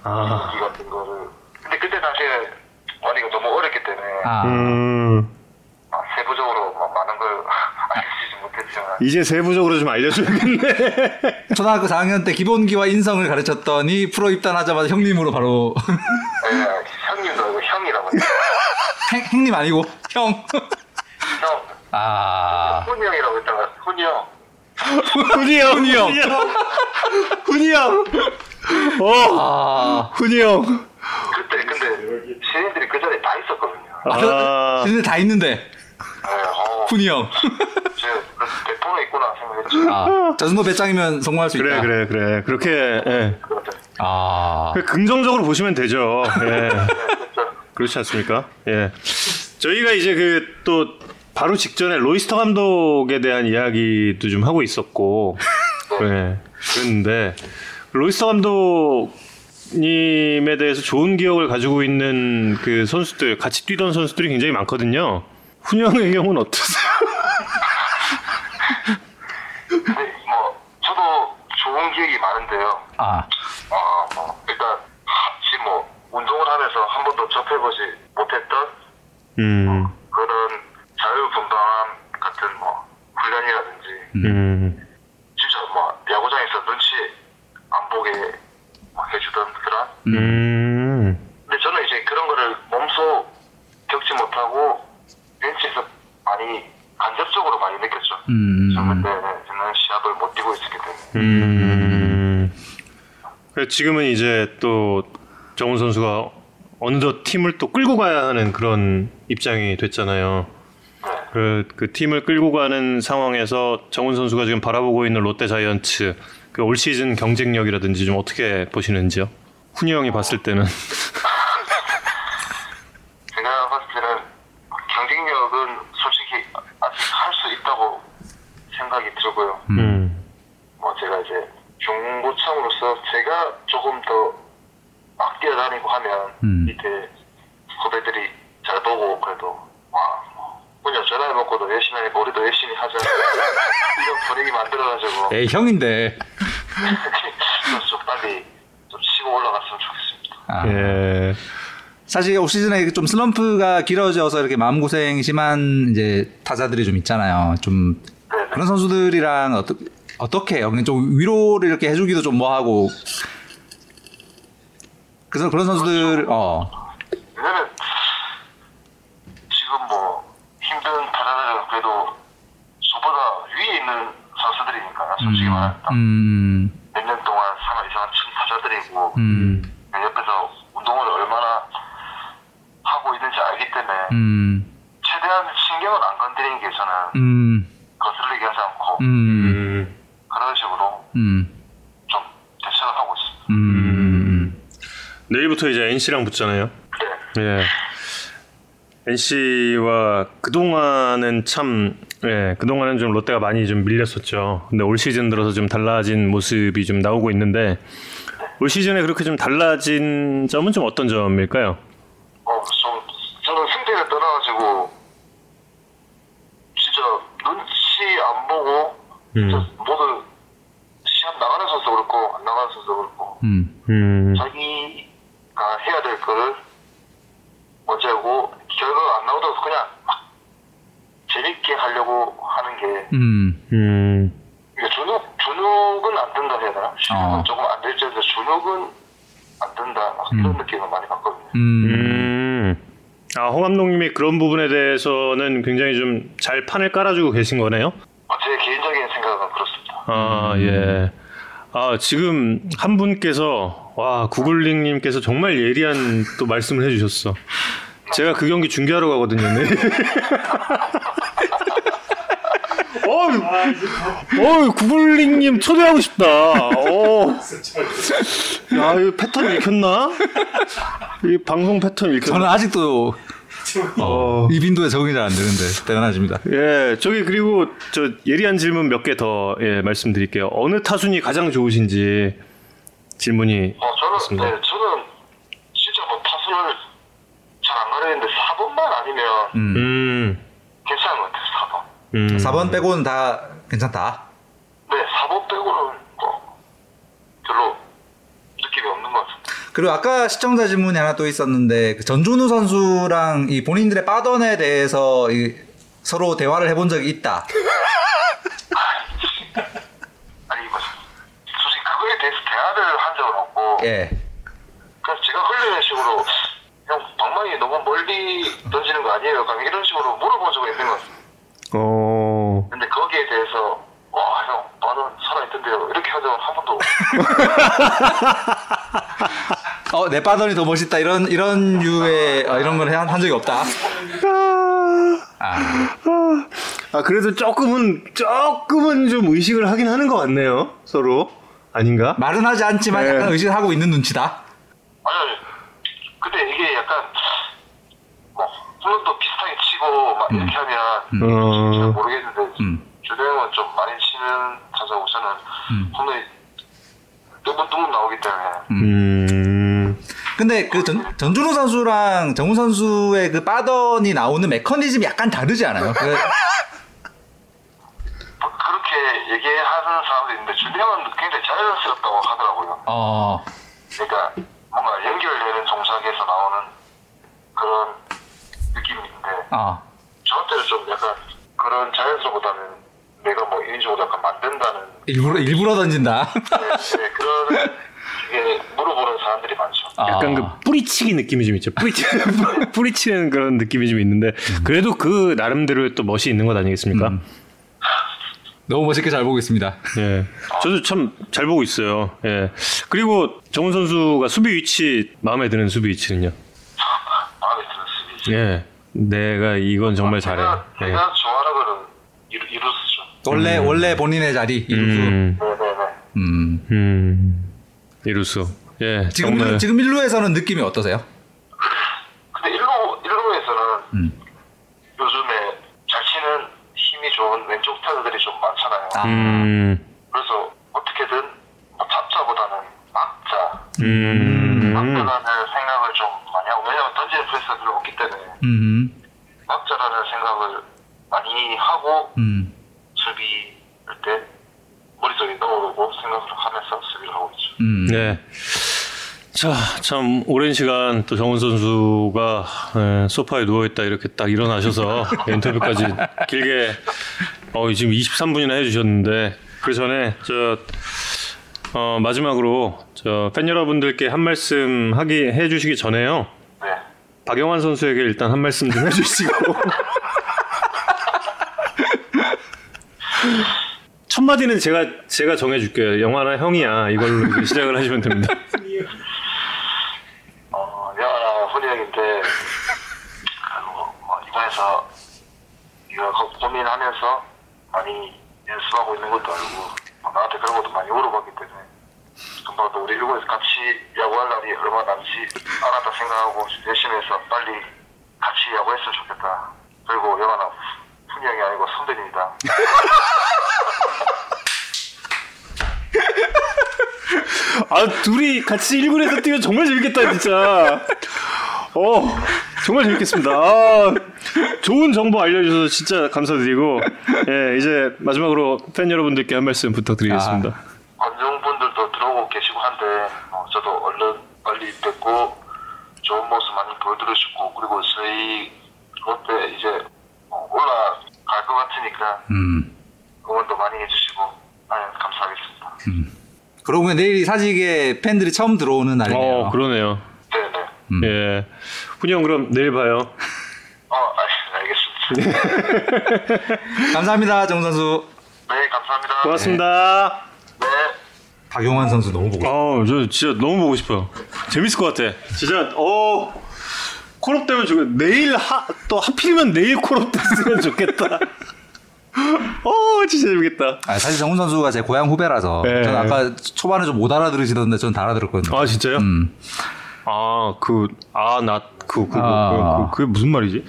아. 기본 기 같은 거를. 근데 그때 당시에 완이가 너무 어렸기 때문에, 아. 음. 아, 세부적으로 막 많은 걸 알려주지 못했지만, 이제 세부적으로 좀 알려줘야겠네. 초등학교 4학년 때 기본기와 인성을 가르쳤더니 프로 입단하자마자 형님으로 바로 예, 형님도 아니고 형이라고. 행, 행님 아니고 형. 형, 아. 훈이 형이라고 했다가, 훈이 형. 훈이 형. 훈이 형. 훈이 형. 어. 아. 훈이 형. 그때 근데 신인들이 그 자리에 다 있었거든요. 아. 근데 다 있는데 네, 어, 훈이 형. 대포가 있구나 생각했죠. 아. 저 정도 배짱이면 성공할 수 그래 있다. 그래 그래 그렇게 예. 그것도. 아. 그 긍정적으로 보시면 되죠. 예. 네, 그렇죠. 그렇지 않습니까? 예. 저희가 이제 그 또 바로 직전에 로이스터 감독에 대한 이야기도 좀 하고 있었고, 예. 그랬는데 로이스터 감독 님에 대해서 좋은 기억을 가지고 있는 그 선수들, 같이 뛰던 선수들이 굉장히 많거든요. 훈영의 경우는 어떠세요? 근데 뭐 저도 좋은 기억이 많은데요. 아. 아, 뭐 일단 같이 뭐 운동을 하면서 한 번도 접해보지 못했던 음, 그런 자유분방함 같은 뭐 훈련이라든지 음, 진짜 뭐 야구장에서 눈치 안 보게 뭐 해주던 그런 음, 근데 저는 이제 그런 거를 몸소 겪지 못하고 벤치에서 많이 간접적으로 많이 느꼈죠. 음. 저는 그때 저는 시합을 못 뛰고 있었기 때문에. 음. 그래, 지금은 이제 또 정훈 선수가 어느덧 팀을 또 끌고 가야 하는 그런 입장이 됐잖아요. 네. 그, 그 팀을 끌고 가는 상황에서 정훈 선수가 지금 바라보고 있는 롯데 자이언츠 그 올 시즌 경쟁력이라든지 좀 어떻게 보시는지요? 훈이 형이 봤을 때는 제가 봤을 때는 경쟁력은 솔직히 아직 할 수 있다고 생각이 들고요. 음. 뭐 제가 이제 중고참으로서 제가 조금 더 막 뛰어다니고 하면 음. 밑에 후배들이 잘 보고 그래도 와 뭐, 그냥 전화해 먹고도 열심히 하니까 우리도 열심히 하자 이런 분위기 만들어가지고 에이 형인데. 좀, 좀 빨리 좀 치고 올라갔으면 좋겠습니다. 아. 예. 사실 올 시즌에 좀 슬럼프가 길어져서 이렇게 마음고생 심한 이제 타자들이 좀 있잖아요. 좀 네네. 그런 선수들이랑 어떠, 어떻게 해요? 그냥 좀 위로를 이렇게 해주기도 좀 뭐하고. 그래서 그런 선수들, 어. 왜냐면 지금 뭐 힘든 타자들은 그래도 저보다 위에 있는 선수들이니까 솔직히 말하면 음, 몇년 동안 산하 이상한 친 타자들이고 음, 옆에서 운동을 얼마나 하고 있는지 알기 때문에 음, 최대한 신경을 안 건드리는 게 저는 음, 거슬리게 하지 않고 음, 음. 그런 식으로 음, 좀 대처를 하고 있습니다. 음. 내일부터 이제 NC랑 붙잖아요. 네. 예. NC와 그동안은 참, 예, 그동안은 좀 롯데가 많이 좀 밀렸었죠. 근데 올 시즌 들어서 좀 달라진 모습이 좀 나오고 있는데, 올 시즌에 그렇게 좀 달라진 점은 좀 어떤 점일까요? 어, 좀 저는 승패를 떠나가지고 진짜 눈치 안 보고 음. 모든 시합 나가는 선수 그렇고 안 나가는 선수 그렇고 음, 음, 자기가 해야 될 거를 먼저 하고 결과가 안 나오더라도 그냥 하려고 하는 게 음, 음, 이게 준욱 준욱은 안 된다 해야 되나? 실력은 어. 조금 안 될지라도 준욱은 안 된다 막 이런 느낌을 많이 받거든요. 음, 음. 아, 홍 감독님이 그런 부분에 대해서는 굉장히 좀 잘 판을 깔아주고 계신 거네요? 어, 제 개인적인 생각은 그렇습니다. 아, 예. 아, 지금 한 분께서, 와, 구글링님께서 정말 예리한 또 말씀을 해주셨어. 제가 그 경기 중계하러 가거든요, 네. 어이, 어이, 구글링님 초대하고 싶다. 어. 야, 이 패턴 읽혔나? 이 방송 패턴 읽혔나? 저는 아직도 어. 이 빈도에 적응이 잘 안 되는데 대단하십니다. 예, 저기 그리고 저 예리한 질문 몇 개 더 예, 말씀드릴게요. 어느 타순이 가장 좋으신지 질문이 어, 저는, 있습니다. 네, 저는 진짜 뭐 타수를 잘안 가리는데 4번만 아니면 음. 음, 괜찮은 것 같아요, 4번. 음. 4번 빼고는 다 괜찮다. 네, 4번 빼고는 뭐 별로 느낌이 없는 것 같습니다. 그리고 아까 시청자 질문이 하나 또 있었는데 그 전준우 선수랑 이 본인들의 빠던에 대해서 이 서로 대화를 해본 적이 있다. 아니, 뭐, 솔직히 그거에 대해서 대화를 한 적은 없고, 예. 그래서 제가 흘리는 식으로, 형, 방망이 너무 멀리 던지는 거 아니에요? 약간 이런 식으로 물어본 적은 있는 것 같습니다. 어, 근데 거기에 대해서, 와, 형, 나는 살아있던데요. 이렇게 한 적은 한 번도 없고. 어, 내 빠던이 더 멋있다. 이런 이런 류의 어, 이런 걸한 적이 없다. 아, 아 그래도 조금은 조금은 좀 의식을 하긴 하는 것 같네요, 서로 아닌가? 말은 하지 않지만 네. 약간 의식을 하고 있는 눈치다. 아니, 아니. 근데 이게 약간, 뭐, 홈런도 비슷하게 치고, 막 이렇게 하면, 잘 어, 모르겠는데, 음. 주대 형은 좀 많이 치는 타자고, 저는 홈런이 뚜문뚜문 나오기 때문에, 음, 근데 그 전, 전준우 선수랑 정우 선수의 그 빠던이 나오는 메커니즘이 약간 다르지 않아요? 그, 뭐 그렇게 얘기하는 사람도 있는데, 주대 형은 굉장히 자연스럽다고 하더라고요. 어, 그러니까, 뭔가 연결되는 종착에서 나오는 그런 느낌인데, 어, 저한테는 좀 약간 그런 자연스러보다는 내가 뭐 인식으로 약간 만든다는 일부러 일부러 던진다. 네, 네, 그런 게 물어보는 사람들이 많죠. 약간 그 뿌리치기 느낌이 좀 있죠. 뿌리치 뿌리치는 그런 느낌이 좀 있는데 그래도 그 나름대로의 또 멋이 있는 것 아니겠습니까? 너무 멋있게 잘 보고 있습니다. 예, 저도 참 잘 보고 있어요. 예, 그리고 정훈 선수가 수비 위치 마음에 드는 수비 위치는요? 마음에 드는 수비. 예, 내가 이건 정말 잘해. 제가, 예. 제가 좋아하는 거는 이루, 이루스죠. 원래 원래 본인의 자리. 음. 음, 네네네. 음, 이루수. 예, 지금 정말. 지금 일루에서는 느낌이 어떠세요? 근데 일루, 일루에서는 음. 요즘에 잘 치는 힘이 좋은 왼쪽 타자들이 좀 많잖아요. 아. 음, 그래서 어떻게든 뭐 잡자보다는 막자. 음, 막자라는 생각을 좀 많이 하고, 왜냐면 던지는 프레스가 별로 없기 때문에 음. 막자라는 생각을 많이 하고 음. 수비할 때 머릿속에 넣어두고 생각을 하면서 수비를 하고 있죠. 음. 네. 자, 참 오랜 시간 또 정훈 선수가 예, 소파에 누워 있다 이렇게 딱 일어나셔서 인터뷰까지 길게 어, 지금 23분이나 해주셨는데 그 전에 저 어, 마지막으로 저 팬 여러분들께 한 말씀 하기 해주시기 전에요. 네. 박영환 선수에게 일단 한 말씀 좀 해주시고 첫 마디는 제가 제가 정해줄게요. 영화나 형이야 이걸로 시작을 하시면 됩니다. 어, 영화나 훈이 형인데, 그리고 뭐 이번에서 네가 고- 고민하면서 많이 연습하고 있는 것도 알고, 뭐 나한테 그런 것도 많이 물어봤기 때문에, 또 우리 일본에서 같이 야구할 날이 얼마 남지 않았다 생각하고 열심히 해서 빨리 같이 야구했으면 좋겠다. 그리고 영화나 형이 아니고 선배입니다. 아 둘이 같이 1군에서 뛰면 정말 재밌겠다 진짜. 어 정말 재밌겠습니다. 아, 좋은 정보 알려주셔서 진짜 감사드리고 예 이제 마지막으로 팬 여러분들께 한 말씀 부탁드리겠습니다. 관중분들도 들어오고 계시고 한데 어, 저도 얼른 빨리 뵙고 좋은 모습 많이 보여드리시고 그리고 저희 롯데 이제 어, 올라갈 것 같으니까 음. 응원도 많이 해주시고 아, 감사하겠습니다. 그러고 보면 내일이 사직에 팬들이 처음 들어오는 날이네요. 어 그러네요. 네네. 예 훈이 형 그럼 내일 봐요. 어, 아, 알겠습니다. 감사합니다, 정 선수. 네, 감사합니다. 고맙습니다. 네. 박용환 선수 너무 보고 싶어요. 어, 저 진짜 너무 보고 싶어요. 재밌을 것 같아. 진짜 어 콜업 되면 좋겠. 내일 하, 또 하필이면 내일 콜업 됐으면 좋겠다. 어, 진짜 재밌겠다. 아, 사실 정훈 선수가 제 고향 후배라서 네. 저는 아까 초반에 좀 못 알아들으시던데 저는 다 알아들었거든요. 아 진짜요? 음. 아, 그, 아, 나, 그, 그, 아. 그, 그, 그게 무슨 말이지?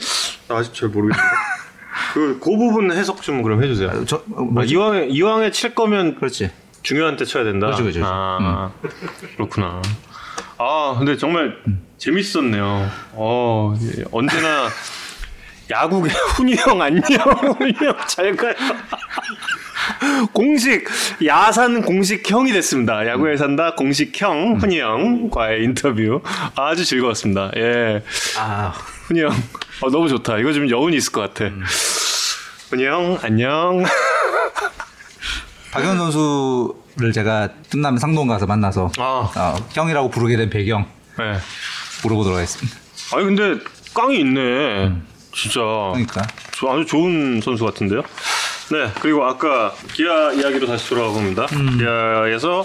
나 아직 잘 모르겠는데. 그, 그 부분 해석 좀 그럼 해주세요. 저 어, 아? 이왕에, 이왕에 칠 거면 그렇지. 중요한 때 쳐야 된다. 그렇죠, 그렇죠. 아, 그렇구나. 아, 근데 정말 재밌었네요. 어, 예, 언제나 야구계 훈이 형 안녕. 훈이 형잘 가요. 공식 야산 공식 형이 됐습니다. 야구에 산다 공식 형 훈이 형과의 인터뷰 아주 즐거웠습니다. 예, 아, 훈이 형 어, 너무 좋다. 이거 좀 여운이 있을 것 같아. 훈이 형 안녕. 박용환 선수를 제가 틈나면 상동 가서 만나서 아, 어, 형이라고 부르게 된 배경 네. 물어보도록 하겠습니다. 아니 근데 깡이 있네. 진짜 그러니까 저 아주 좋은 선수 같은데요. 네 그리고 아까 기아 이야기로 다시 돌아가 봅니다. 기아에서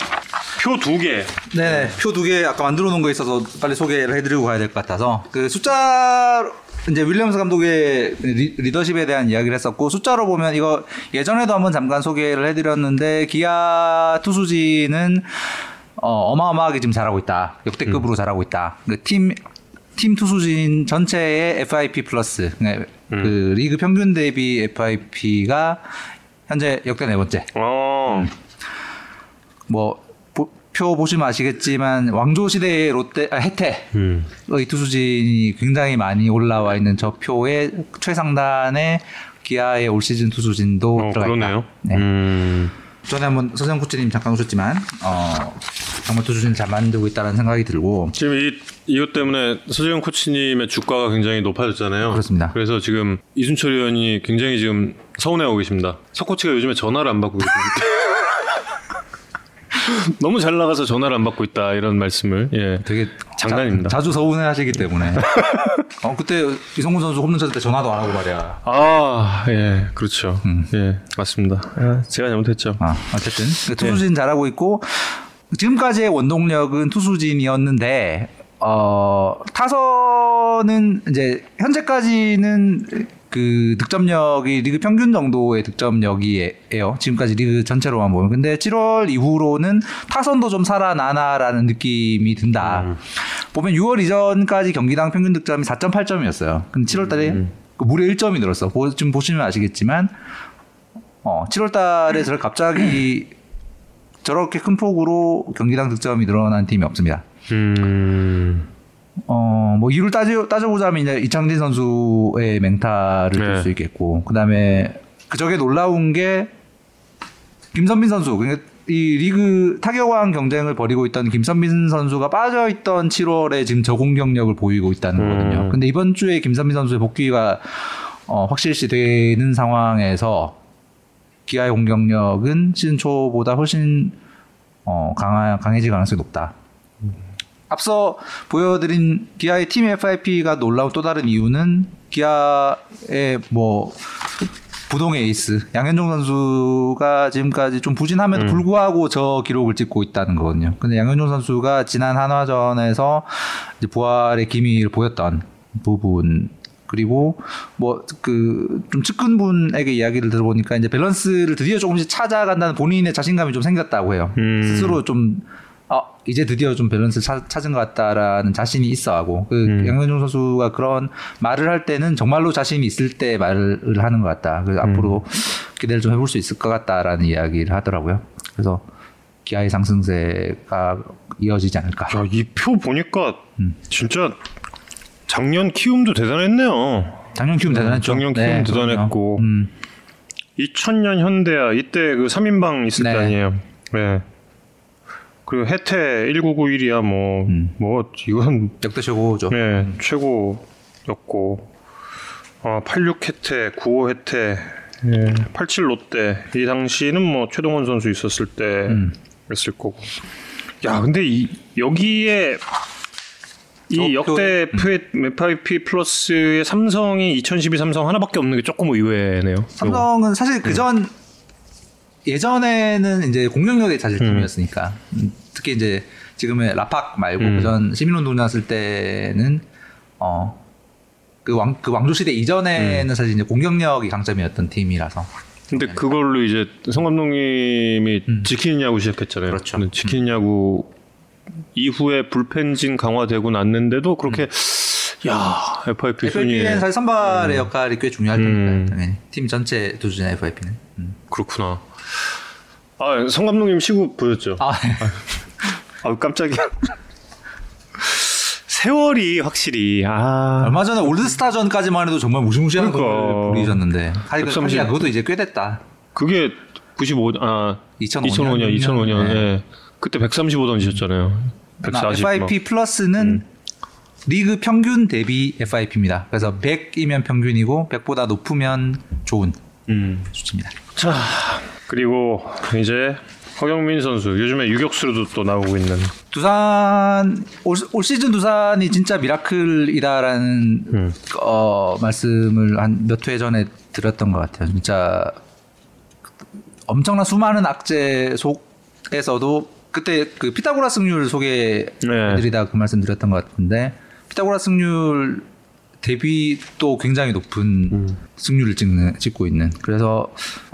표 두 개. 네네 표 두 개 아까 만들어 놓은 거 있어서 빨리 소개를 해드리고 가야 될 것 같아서 그 숫자 이제 윌리엄스 감독의 리, 리더십에 대한 이야기를 했었고 숫자로 보면 이거 예전에도 한번 잠깐 소개를 해드렸는데 기아 투수진은 어, 어마어마하게 지금 잘하고 있다. 역대급으로 잘하고 있다. 그 팀 팀 투수진 전체의 FIP 플러스. 네, 그 리그 평균 대비 FIP가 현재 역대 네 번째. 어. 뭐 표 보시면 아시겠지만 왕조 시대의 롯데 아, 혜태의 음. 투수진이 굉장히 많이 올라와 있는 저 표의 최상단에 기아의 올 시즌 투수진도 어 들어가 그러네요. 있다. 네. 음. 전에 한번 서정 코치님 잠깐 오셨지만 어, 정말 투수진 잘 만들고 있다는 생각이 들고 지금 이 이것 때문에 서재영 코치님의 주가가 굉장히 높아졌잖아요. 그렇습니다. 그래서 지금 이순철 의원이 굉장히 지금 서운해하고 계십니다. 서 코치가 요즘에 전화를 안 받고 계십니다. 너무 잘 나가서 전화를 안 받고 있다 이런 말씀을 예 되게 장난입니다. 자, 주 서운해하시기 때문에 어, 그때 이성훈 선수 홈런 쳤을 때 전화도 안 하고 말이야. 아, 예, 그렇죠. 예, 맞습니다. 아, 제가 잘못했죠. 아, 어쨌든 투수진 잘하고 있고 지금까지의 원동력은 투수진이었는데 어, 타선은 이제 현재까지는 그 득점력이 리그 평균 정도의 득점력이에요. 지금까지 리그 전체로만 보면. 근데 7월 이후로는 타선도 좀 살아나나라는 느낌이 든다. 보면 6월 이전까지 경기당 평균 득점이 4.8점이었어요. 근데 7월 달에 그 무려 1점이 늘었어. 보, 지금 보시면 아시겠지만 어, 7월 달에 저를 갑자기 저렇게 큰 폭으로 경기당 득점이 늘어난 팀이 없습니다. 음. 어, 뭐 이유를 따져 따져보자면 이제 이창진 선수의 맹타를 들 네. 수 있겠고, 그 다음에 그저게 놀라운 게 김선빈 선수, 그러니까 이 리그 타격왕 경쟁을 벌이고 있던 김선빈 선수가 빠져 있던 7월에 지금 저공격력을 보이고 있다는 음. 거거든요. 근데 이번 주에 김선빈 선수의 복귀가 어, 확실시 되는 상황에서 기아의 공격력은 시즌 초보다 훨씬 어, 강하, 강해질 가능성이 높다. 앞서 보여드린 기아의 팀 FIP가 놀라운 또 다른 이유는 기아의 뭐 부동의 에이스 양현종 선수가 지금까지 좀 부진함에도 불구하고 저 기록을 찍고 있다는 거거든요. 근데 양현종 선수가 지난 한화전에서 이제 부활의 기미를 보였던 부분 그리고 뭐 그 좀 측근분에게 이야기를 들어보니까 이제 밸런스를 드디어 조금씩 찾아간다는 본인의 자신감이 좀 생겼다고 해요. 음. 스스로 좀 아, 이제 드디어 좀 밸런스를 찾, 찾은 것 같다라는 자신이 있어 하고 그 음. 양현종 선수가 그런 말을 할 때는 정말로 자신이 있을 때 말을 하는 것 같다. 그래서 음. 앞으로 기대를 좀 해볼 수 있을 것 같다라는 이야기를 하더라고요. 그래서 기아의 상승세가 이어지지 않을까. 야, 이표 보니까 음. 진짜 작년 키움도 대단했네요. 작년 키움 대단했죠. 작년 키움 네, 대단했고. 음. 2000년 현대야 이때 그 3인방 있을 네. 때 아니에요. 네. 그리고 해태 1991이야 뭐, 음. 뭐, 이건, 역대 최고죠. 네, 최고였고, 어, 86 해태, 95 해태, 예, 87 롯데, 이 당시는 뭐, 최동원 선수 있었을 때, 음. 였을 거고. 야, 근데 이, 여기에, 이 역대 표의 FIP 플러스의 삼성이 2012 삼성 하나밖에 없는 게 조금 의외네요. 삼성은 사실 그전 예전에는 이제 공격력의 자질팀이었으니까 음, 특히 이제 지금의 라팍 말고 음. 그전 시민운동 나왔을 때는 어 그 왕 그 왕조 시대 이전에는 사실 이제 공격력이 강점이었던 팀이라서 근데 그걸로 이제 성 감독님이 음. 지키는 야구 시작했잖아요. 그렇죠. 지키는 야구 이후에 불펜진 강화되고 났는데도 그렇게 야 FIP 순위에 FIP는 사실 선발의 역할이 꽤 중요할 테니까 음. 당연히 팀 전체 두준의 FIP는 음. 그렇구나. 아, 성 감독님 시구 보였죠? 아 아, 깜짝이야. 세월이 확실히 아 얼마 전에 올드스타전까지만 해도 정말 무시무시한 그러니까. 걸 부리셨는데 하여간 130. 하기야 그것도 이제 꽤 됐다 그게 95, 아 2005년 2005년, 2005년, 네. 예. 그때 135 던지셨잖아요. 140. FIP 플러스는 리그 평균 대비 FIP입니다. 그래서 100이면 평균이고 100보다 높으면 좋은 음. 수치입니다. 자 그리고 이제 허경민 선수 요즘에 유격수로도 또 나오고 있는 두산 올, 올 시즌 두산이 진짜 미라클이다라는 음. 어, 말씀을 한 몇 회 전에 드렸던 것 같아요. 진짜 엄청난 수많은 악재 속에서도 그때 그 피타고라 승률 네. 소개해드리다 그 말씀 드렸던 것 같은데 피타고라 승률 대비 또 굉장히 높은 음. 승률을 찍는, 찍고 있는 그래서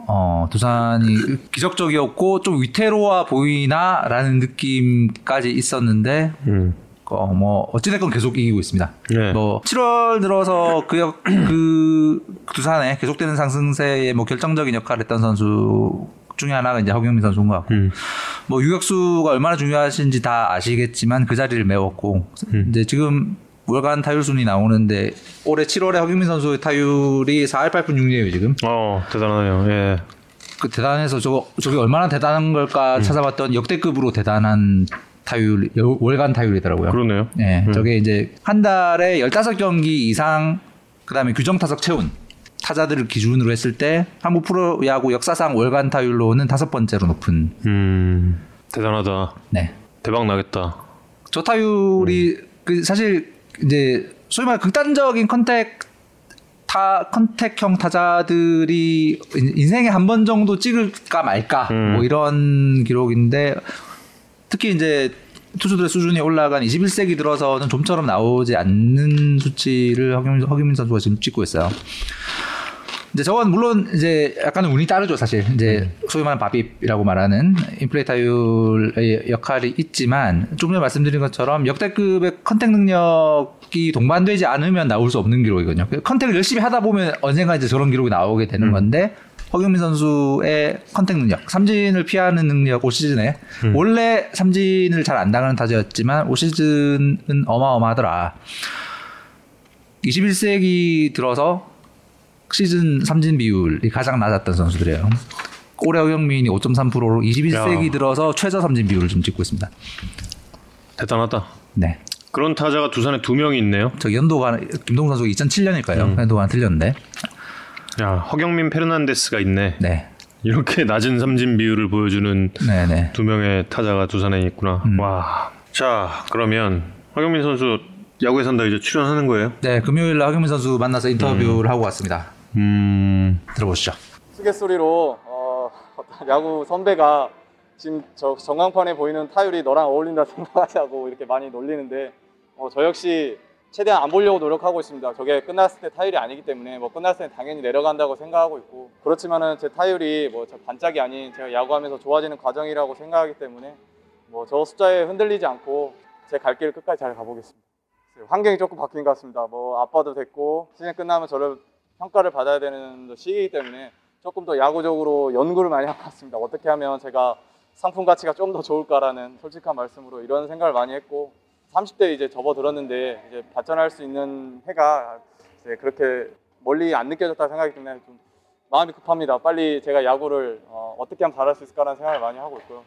어, 두산이 기적적이었고 좀 위태로워 보이나라는 느낌까지 있었는데 음. 어, 뭐 어찌됐건 계속 이기고 있습니다. 네. 뭐 7월 들어서 그, 역- 그 두산에 계속되는 상승세에 뭐 결정적인 역할을 했던 선수 중에 하나가 이제 허경민 선수인 것 같고 음. 뭐 유격수가 얼마나 중요하신지 다 아시겠지만 그 자리를 메웠고 음. 이제 지금 월간 타율 순위 나오는데 올해 7월에 허경민 선수의 타율이 4할 8푼 6리에요 지금 어 대단하네요. 예. 그 대단해서 저거 저게 얼마나 대단한 음. 걸까 찾아봤던 역대급으로 대단한 타율 여- 월간 타율이더라고요. 그러네요. 네, 저게 이제 한 달에 15경기 이상 그다음에 규정 타석 채운 타자들을 기준으로 했을 때 한국 프로야구 역사상 월간 타율로는 다섯 번째로 높은 음 대단하다. 네. 대박 나겠다. 저 타율이 그 사실 이제 소위 말 극단적인 contact 타 contact형 타자들이 인- 인생에 한 번 정도 찍을까 말까 음. 뭐 이런 기록인데 특히 이제 투수들의 수준이 올라간 21세기 들어서는 좀처럼 나오지 않는 수치를 허경민, 허경민 선수가 지금 찍고 있어요. 이제 저건 물론 이제 약간은 운이 따르죠 사실 이제 소위 말하는 BABIP이라고 말하는 인플레이 타율의 역할이 있지만 좀 전에 말씀드린 것처럼 역대급의 contact 능력이 동반되지 않으면 나올 수 없는 기록이거든요. 그 contact을 열심히 하다 보면 언젠가 이제 저런 기록이 나오게 되는 건데 허경민 선수의 contact 능력, 삼진을 피하는 능력 올 시즌에 원래 삼진을 잘 안 당하는 타자였지만 올 시즌은 어마어마하더라. 21세기 들어서 시즌 삼진 비율이 가장 낮았던 선수들이에요. 올해 허경민이 5.3%로 21세기 야. 들어서 최저 삼진 비율을 좀 찍고 있습니다. 대단하다. 네. 그런 타자가 두산에 두 명이 있네요. 저 연도가 김동 선수가 2007년일 거예요. 음. 연도가 틀렸는데. 야 허경민 페르난데스가 있네. 네. 이렇게 낮은 삼진 비율을 보여주는 네, 네. 두 명의 타자가 두산에 있구나. 음. 와. 자 그러면 허경민 선수 야구에 산다 이제 출연하는 거예요? 네, 금요일 날 허경민 선수 만나서 인터뷰를 하고 왔습니다. 음. 들어보시죠. 우스갯소리로 어, 야구 선배가 지금 저 전광판에 보이는 타율이 너랑 어울린다 생각하자고 이렇게 많이 놀리는데 어, 저 역시 최대한 안 보려고 노력하고 있습니다. 저게 끝났을 때 타율이 아니기 때문에 뭐 끝났을 때 당연히 내려간다고 생각하고 있고 그렇지만은 제 타율이 뭐 저 반짝이 아닌 제가 야구하면서 좋아지는 과정이라고 생각하기 때문에 뭐 저 숫자에 흔들리지 않고 제 갈 길을 끝까지 잘 가보겠습니다. 환경이 조금 바뀐 것 같습니다. 뭐 아빠도 됐고 시즌 끝나면 저를 평가를 받아야 되는 시기이기 때문에 조금 더 야구적으로 연구를 많이 하고 왔습니다. 어떻게 하면 제가 상품 가치가 좀 더 좋을까라는 솔직한 말씀으로 이런 생각을 많이 했고 30대 이제 접어들었는데 이제 발전할 수 있는 해가 이제 그렇게 멀리 안 느껴졌다 생각하기 때문에 좀 마음이 급합니다. 빨리 제가 야구를 어, 떻게 하면 잘할 수 있을까라는 생각을 많이 하고 있고요.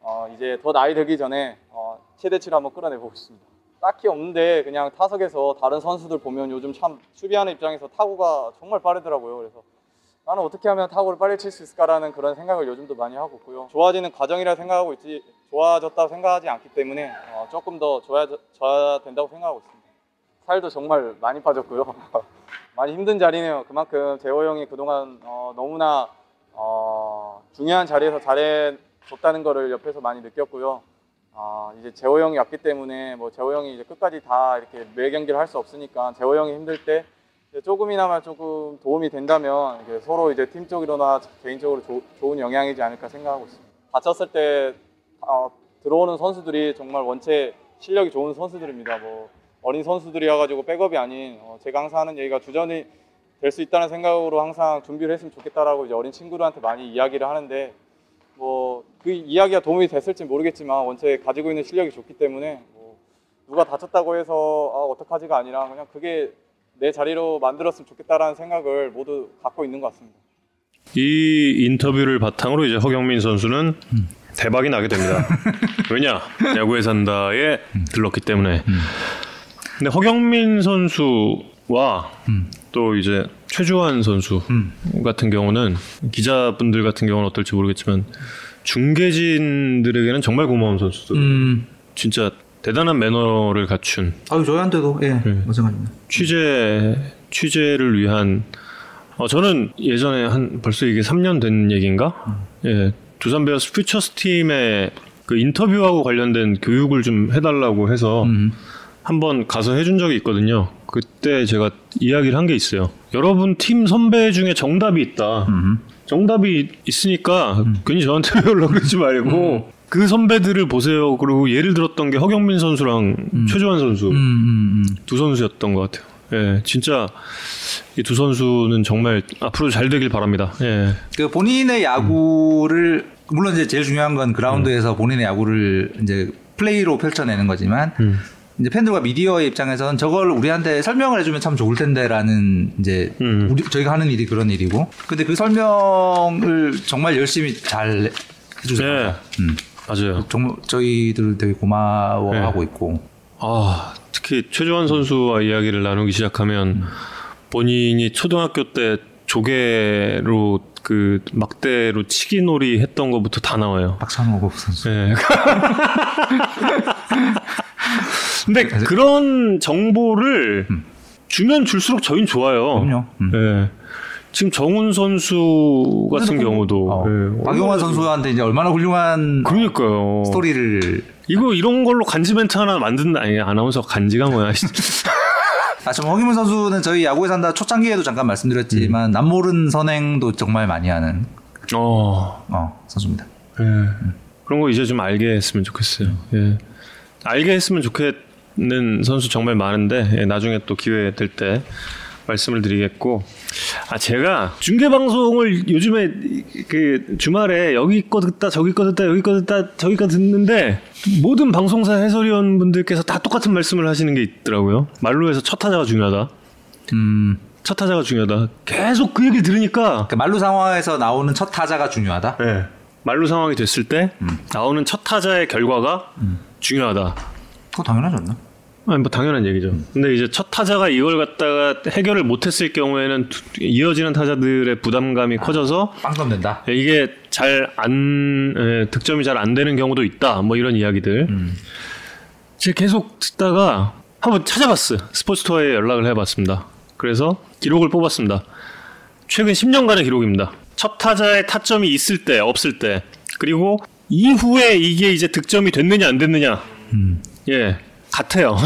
어, 이제 더 나이 들기 전에 어, 최대치를 한번 끌어내보고 있습니다. 딱히 없는데 그냥 타석에서 다른 선수들 보면 요즘 참 수비하는 입장에서 타구가 정말 빠르더라고요. 그래서 나는 어떻게 하면 타구를 빨리 칠 수 있을까라는 그런 생각을 요즘도 많이 하고 있고요. 좋아지는 과정이라 생각하고 있지 좋아졌다고 생각하지 않기 때문에 어, 조금 더 좋아져야 된다고 생각하고 있습니다. 살도 정말 많이 빠졌고요. 많이 힘든 자리네요. 그만큼 재호 형이 그동안 어, 너무나 어, 중요한 자리에서 잘해줬다는 거를 옆에서 많이 느꼈고요. 아, 이제 재호 형이 왔기 때문에 뭐 재호 형이 이제 끝까지 다 이렇게 매 경기를 할 수 없으니까 재호 형이 힘들 때 조금이나마 조금 도움이 된다면 서로 이제 팀적으로나 개인적으로 조- 좋은 영향이지 않을까 생각하고 있습니다. 다쳤을 때 어, 들어오는 선수들이 정말 원체 실력이 좋은 선수들입니다. 뭐 어린 선수들이어가지고 백업이 아닌 어, 제가 항상 하는 얘기가 주전이 될 수 있다는 생각으로 항상 준비를 했으면 좋겠다라고 이제 어린 친구들한테 많이 이야기를 하는데 뭐 그 이야기가 도움이 됐을지 모르겠지만 원체 가지고 있는 실력이 좋기 때문에 뭐 누가 다쳤다고 해서 아, 어떡하지가 아니라 그냥 그게 내 자리로 만들었으면 좋겠다라는 생각을 모두 갖고 있는 것 같습니다. 이 인터뷰를 바탕으로 이제 허경민 선수는 대박이 나게 됩니다. 왜냐 야구에 산다에 들렀기 때문에. 근데 허경민 선수 와또 이제 최주환 선수 같은 경우는 기자분들 같은 경우는 어떨지 모르겠지만 중계진들에게는 정말 고마운 선수들. 음, 진짜 대단한 매너를 갖춘 아유 저희한테도 예, 마찬가지입니다. 취재 취재를 위한 어, 저는 예전에 한 벌써 이게 3년 된 얘기인가? 예, 두산 베어스 퓨처스 팀의 그 인터뷰하고 관련된 교육을 좀 해달라고 해서 음. 한번 가서 해준 적이 있거든요. 그때 제가 이야기를 한 게 있어요. 여러분 팀 선배 중에 정답이 있다. 음. 정답이 있으니까 괜히 저한테 배우려고 그러지 말고 그 선배들을 보세요. 그리고 예를 들었던 게 허경민 선수랑 최주환 선수 음, 음, 음. 두 선수였던 것 같아요. 예, 진짜 이 두 선수는 정말 앞으로 잘 되길 바랍니다. 예, 그 본인의 야구를 물론 이제 제일 중요한 건 그라운드에서 본인의 야구를 이제 플레이로 펼쳐내는 거지만 이제 팬들과 미디어의 입장에서는 저걸 우리한테 설명을 해주면 참 좋을 텐데라는 이제 음. 우리 저희가 하는 일이 그런 일이고 근데 그 설명을 정말 열심히 잘 해주세요. 네. 음. 맞아요. 정말 저희들 되게 고마워하고 있고 아, 특히 최주환 선수와 이야기를 나누기 시작하면 본인이 초등학교 때 조개로 그 막대로 치기놀이 했던 것부터 다 나와요. 박찬호 선수. 예. 근데 그런 정보를 주면 줄수록 저희는 좋아요. 그럼요. 음. 예. 지금 정훈 선수 같은 경우도 어, 예, 박용환 선수한테 이제 얼마나 훌륭한 그러니까요. 스토리를 이거 이런 걸로 간지 멘트 하나 만든다. 아니 아나운서 간지가 뭐야. 아, 좀 허기문 선수는 저희 야구에 산다 초창기에도 잠깐 말씀드렸지만 남모른 선행도 정말 많이 하는 어. 어, 선수입니다. 예. 그런 거 이제 좀 알게 했으면 좋겠어요. 예. 알게 했으면 좋겠는 선수 정말 많은데 예, 나중에 또 기회 될 때 말씀을 드리겠고 아 제가 중계 방송을 요즘에 그 주말에 여기 거 듣다 저기 거 듣다 여기 거 듣다 저기 거 듣는데 모든 방송사 해설위원 분들께서 다 똑같은 말씀을 하시는 게 있더라고요. 말로 해서 첫 타자가 중요하다. 음, 첫 타자가 중요하다. 계속 그 얘기를 들으니까 그 말루 상황에서 나오는 첫 타자가 중요하다. 네. 말로 상황이 됐을 때 나오는 첫 타자의 결과가 중요하다. 그거 당연하지 않나? 아니 뭐 당연한 얘기죠. 근데 이제 첫 타자가 이걸 갖다가 해결을 못했을 경우에는 두- 이어지는 타자들의 부담감이 커져서 빵점 된다. 이게 잘 안 득점이 잘 안 되는 경우도 있다. 뭐 이런 이야기들. 제가 계속 듣다가 한번 찾아봤어요. 스포츠투어에 연락을 해봤습니다. 그래서 기록을 뽑았습니다. 최근 10년간의 기록입니다. 첫 타자의 타점이 있을 때, 없을 때, 그리고 이후에 이게 이제 득점이 됐느냐 안 됐느냐, 예, 같아요.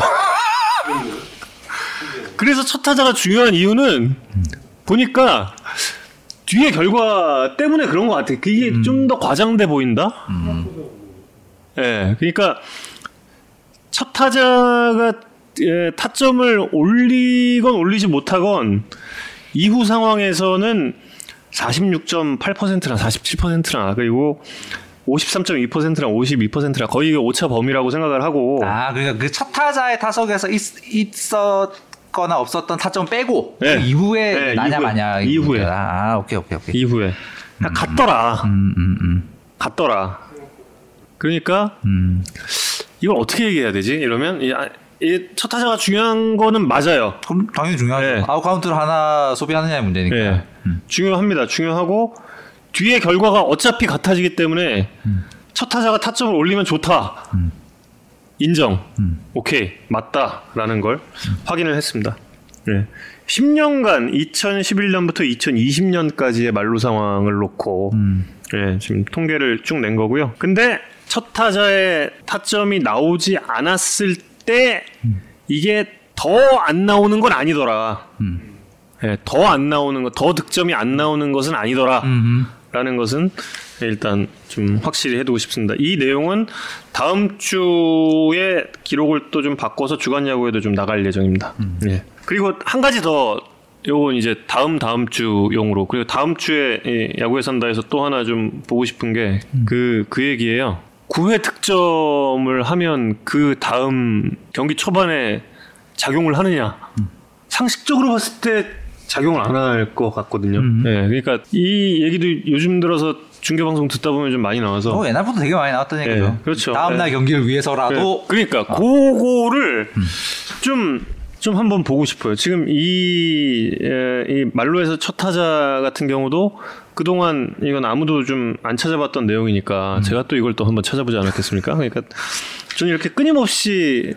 그래서 첫 타자가 중요한 이유는 보니까 뒤에 결과 때문에 그런 것 같아. 그게 좀더 과장돼 보인다. 예, 그러니까 첫 타자가 예, 타점을 올리건 올리지 못하건 이후 상황에서는 46.8%나 47%나 그리고 53.2%나 52%나 거의 오차 범위라고 생각을 하고 아, 그러니까 그 첫 타자의 타석에서 있, 있었 거나 없었던 타점 빼고 네. 그 이후에 네, 나냐 이후에. 마냐 이후에. 아, 오케이 오케이 오케이. 이후에 그냥 같더라. 음, 음, 음. 같더라. 그러니까 음. 이걸 어떻게 얘기해야 되지? 이러면 이, 아, 이 첫 타자가 중요한 거는 맞아요. 그럼 당연히 중요하죠. 네. 아웃 카운트를 하나 소비하느냐의 문제니까. 예. 중요합니다. 중요하고 뒤에 결과가 어차피 같아지기 때문에 첫 타자가 타점을 올리면 좋다. 인정. 오케이. 맞다라는 걸 확인을 했습니다. 예. 10년간 2011년부터 2020년까지의 만루 상황을 놓고 예, 지금 통계를 쭉 낸 거고요. 근데 첫 타자의 타점이 나오지 않았을 때 이게 더 안 나오는 건 아니더라. 예, 더안 나오는 것, 더 득점이 안 나오는 것은 아니더라. 음흠. 라는 것은 일단 좀 확실히 해두고 싶습니다. 이 내용은 다음 주에 기록을 또 좀 바꿔서 주간 야구에도 좀 나갈 예정입니다. 예. 그리고 한 가지 더 요건 이제 다음 다음 주용으로 그리고 다음 주에 이 야구에 산다에서 또 하나 좀 보고 싶은 게그그 얘기예요. 9회 득점을 하면 그 다음 경기 초반에 작용을 하느냐? 상식적으로 봤을 때 작용을 안 할 것 같거든요. 예, 그러니까 이 얘기도 요즘 들어서 중계 방송 듣다 보면 좀 많이 나와서 어, 옛날부터 되게 많이 나왔던 얘기죠. 예, 그렇죠. 다음날 예. 경기를 위해서라도 그, 러니까 그거를 좀, 좀 한번 보고 싶어요. 지금 이, 에, 이 말로에서 첫 타자 같은 경우도 그동안 이건 아무도 좀 안 찾아봤던 내용이니까 제가 또 이걸 또 한번 찾아보지 않았겠습니까? 그러니까 저는 이렇게 끊임없이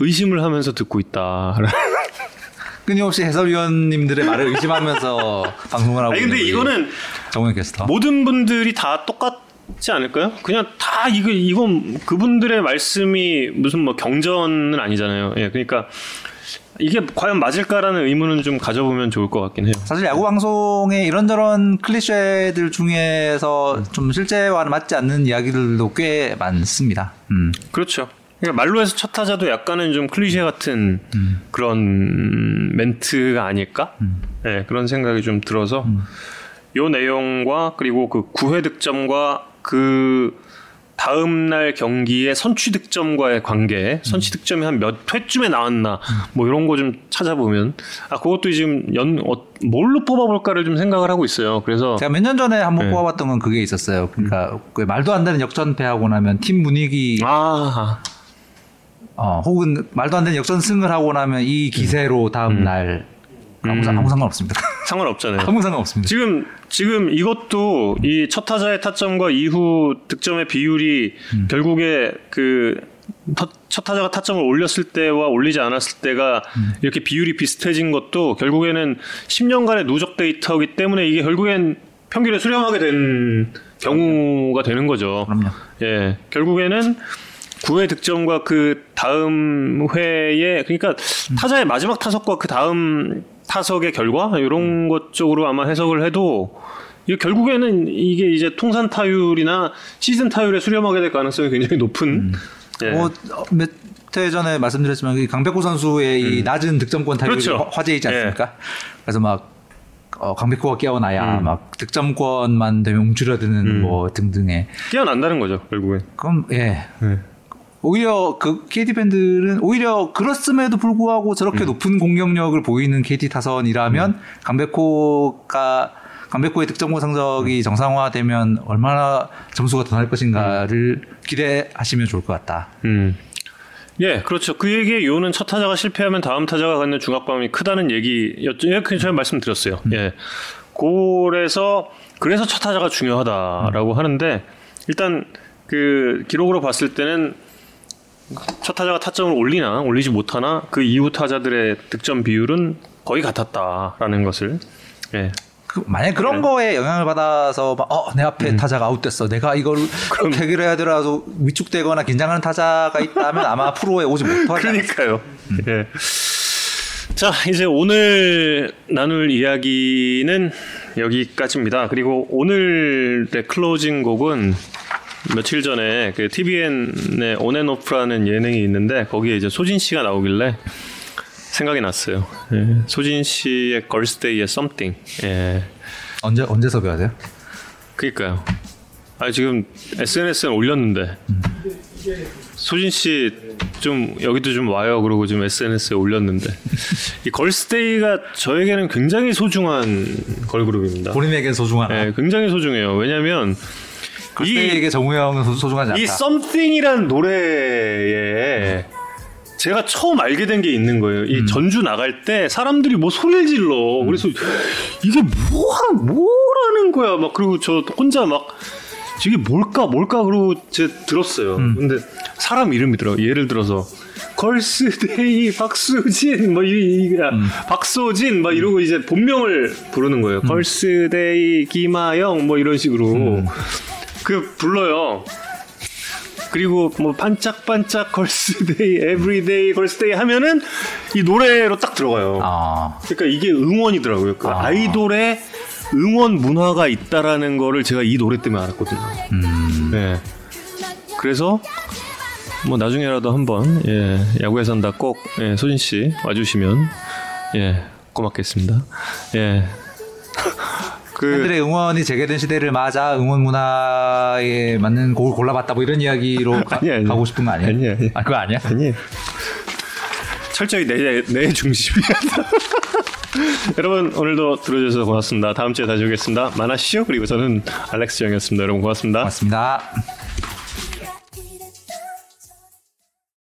의심을 하면서 듣고 있다. 끊임없이 해설위원님들의 말을 의심하면서 방송을 하고 아니 근데 이거는 정우영 캐스터. 모든 분들이 다 똑같 지 않을까요? 그냥 다 이거 이건 그분들의 말씀이 무슨 뭐 경전은 아니잖아요. 예, 그러니까 이게 과연 맞을까라는 의문은 좀 가져보면 좋을 것 같긴 해요. 사실 야구 방송에 이런저런 클리셰들 중에서 좀 실제와는 맞지 않는 이야기들도 꽤 많습니다. 음. 그렇죠. 그러니까 말로에서 첫 타자도 약간은 좀 클리셰 같은 그런 멘트가 아닐까? 네, 그런 생각이 좀 들어서 요 내용과 그리고 그 9회 득점과 그 다음 날 경기의 선취 득점과의 관계, 선취 득점이 한 몇 회쯤에 나왔나, 뭐 이런 거 좀 찾아보면, 아, 그것도 지금 연, 어, 뭘로 뽑아볼까를 좀 생각을 하고 있어요. 그래서, 제가 몇 년 전에 한번 네. 뽑아봤던 건 그게 있었어요. 그러니까 그 말도 안 되는 역전패하고 나면 팀 분위기 아, 어, 혹은 말도 안 되는 역전승을 하고 나면 이 기세로 다음 날 아무, 상- 음. 아무 상관없습니다. 상관없잖아요. 아무 상관없습니다. 지금 지금 이것도 이 첫 타자의 타점과 이후 득점의 비율이 결국에 그 터- 첫 타자가 타점을 올렸을 때와 올리지 않았을 때가 이렇게 비율이 비슷해진 것도 결국에는 10년간의 누적 데이터이기 때문에 이게 결국엔 평균에 수렴하게 된 경우가 되는 거죠. 그럼요. 예, 결국에는 9회 득점과 그 다음 회에 그러니까 타자의 마지막 타석과 그 다음 타석의 결과 이런 것 쪽으로 아마 해석을 해도 이게 결국에는 이게 이제 통산 타율이나 시즌 타율에 수렴하게 될 가능성이 굉장히 높은 예. 뭐, 어, 몇회 전에 말씀드렸지만 이 강백호 선수의 이 낮은 득점권 타율이 그렇죠. 화- 화제이지 않습니까? 그래서 막 어, 강백호가 깨어나야 막 득점권만 되면 움츠러드는 뭐 등등의 깨어난다는 거죠 결국엔. 그럼 예. 네. 오히려 그 KT 팬들은 오히려 그렇음에도 불구하고 저렇게 높은 공격력을 보이는 KT 타선이라면 강백호가 강백호의 득점권 성적이 정상화되면 얼마나 점수가 더 날 것인가를 기대하시면 좋을 것 같다. 음. 예, 그렇죠. 그 얘기의 요는 첫 타자가 실패하면 다음 타자가 갖는 중압감이 크다는 얘기였죠. 예, 그 전에 말씀드렸어요. 예. 그래서 그래서 첫 타자가 중요하다라고 하는데 일단 그 기록으로 봤을 때는 첫 타자가 타점을 올리나 올리지 못하나 그 이후 타자들의 득점 비율은 거의 같았다라는 것을 예. 그 만약 그런 거에 영향을 받아서 막, 어, 내 앞에 타자가 아웃됐어. 내가 이걸 꼭 해결해야 돼라고 위축되거나 긴장하는 타자가 있다면 아마 프로에 오지 못하지. 그러니까요. 예. 자, 이제 오늘 나눌 이야기는 여기까지입니다. 그리고 오늘의 closing 곡은 며칠 전에 그 TVN의 온앤오프라는 예능이 있는데 거기에 이제 소진 씨가 나오길래 생각이 났어요. 예. 소진 씨의 걸스데이의 Something. 예. 언제 언제 섭외해야 돼요? 그니까요. 아 지금 SNS에 올렸는데 소진 씨 좀 여기도 좀 와요. 그러고 지금 SNS에 올렸는데 이 걸스데이가 저에게는 굉장히 소중한 걸그룹입니다. 본인에게 소중한. 네, 굉장히 소중해요. 왜냐하면 그때에게 정우영은 소- 소중하지 않다. 이 Something이란 노래에 제가 처음 알게 된 게 있는 거예요. 이 전주 나갈 때 사람들이 뭐 소리를 질러. 그래서 이게 뭐하 뭐라는 거야. 막 그리고 저 혼자 막 이게 뭘까 뭘까 그러고 제 들었어요. 근데 사람 이름이더라고. 예를 들어서 걸스데이 박수진 뭐 이, 이 박소진 막 이러고 이제 본명을 부르는 거예요. 걸스데이 김아영 뭐 이런 식으로 그 불러요. 그리고 뭐 반짝반짝 걸스데이, everyday 걸스데이 하면은 이 노래로 딱 들어가요. 아, 그러니까 이게 응원이더라고요. 그 아. 아이돌의 응원 문화가 있다라는 거를 제가 이 노래 때문에 알았거든요. 음. 네. 그래서 뭐 나중에라도 한번 예, 야구에 산다 꼭 예, 소진 씨 와주시면 예 고맙겠습니다. 예. 그 팬들의 응원이 재개된 시대를 맞아 응원 문화에 맞는 곡을 골라봤다 뭐 이런 이야기로 가, 아니, 아니. 고 싶은 거 아니야? 아니, 아니. 아, 그거 아니야? 아니 철저히 내, 내 중심이야. 여러분 오늘도 들어주셔서 고맙습니다. 다음 주에 다시 오겠습니다. 만하시오. 그리고 저는 알렉스 정이었습니다. 여러분 고맙습니다. 고맙습니다.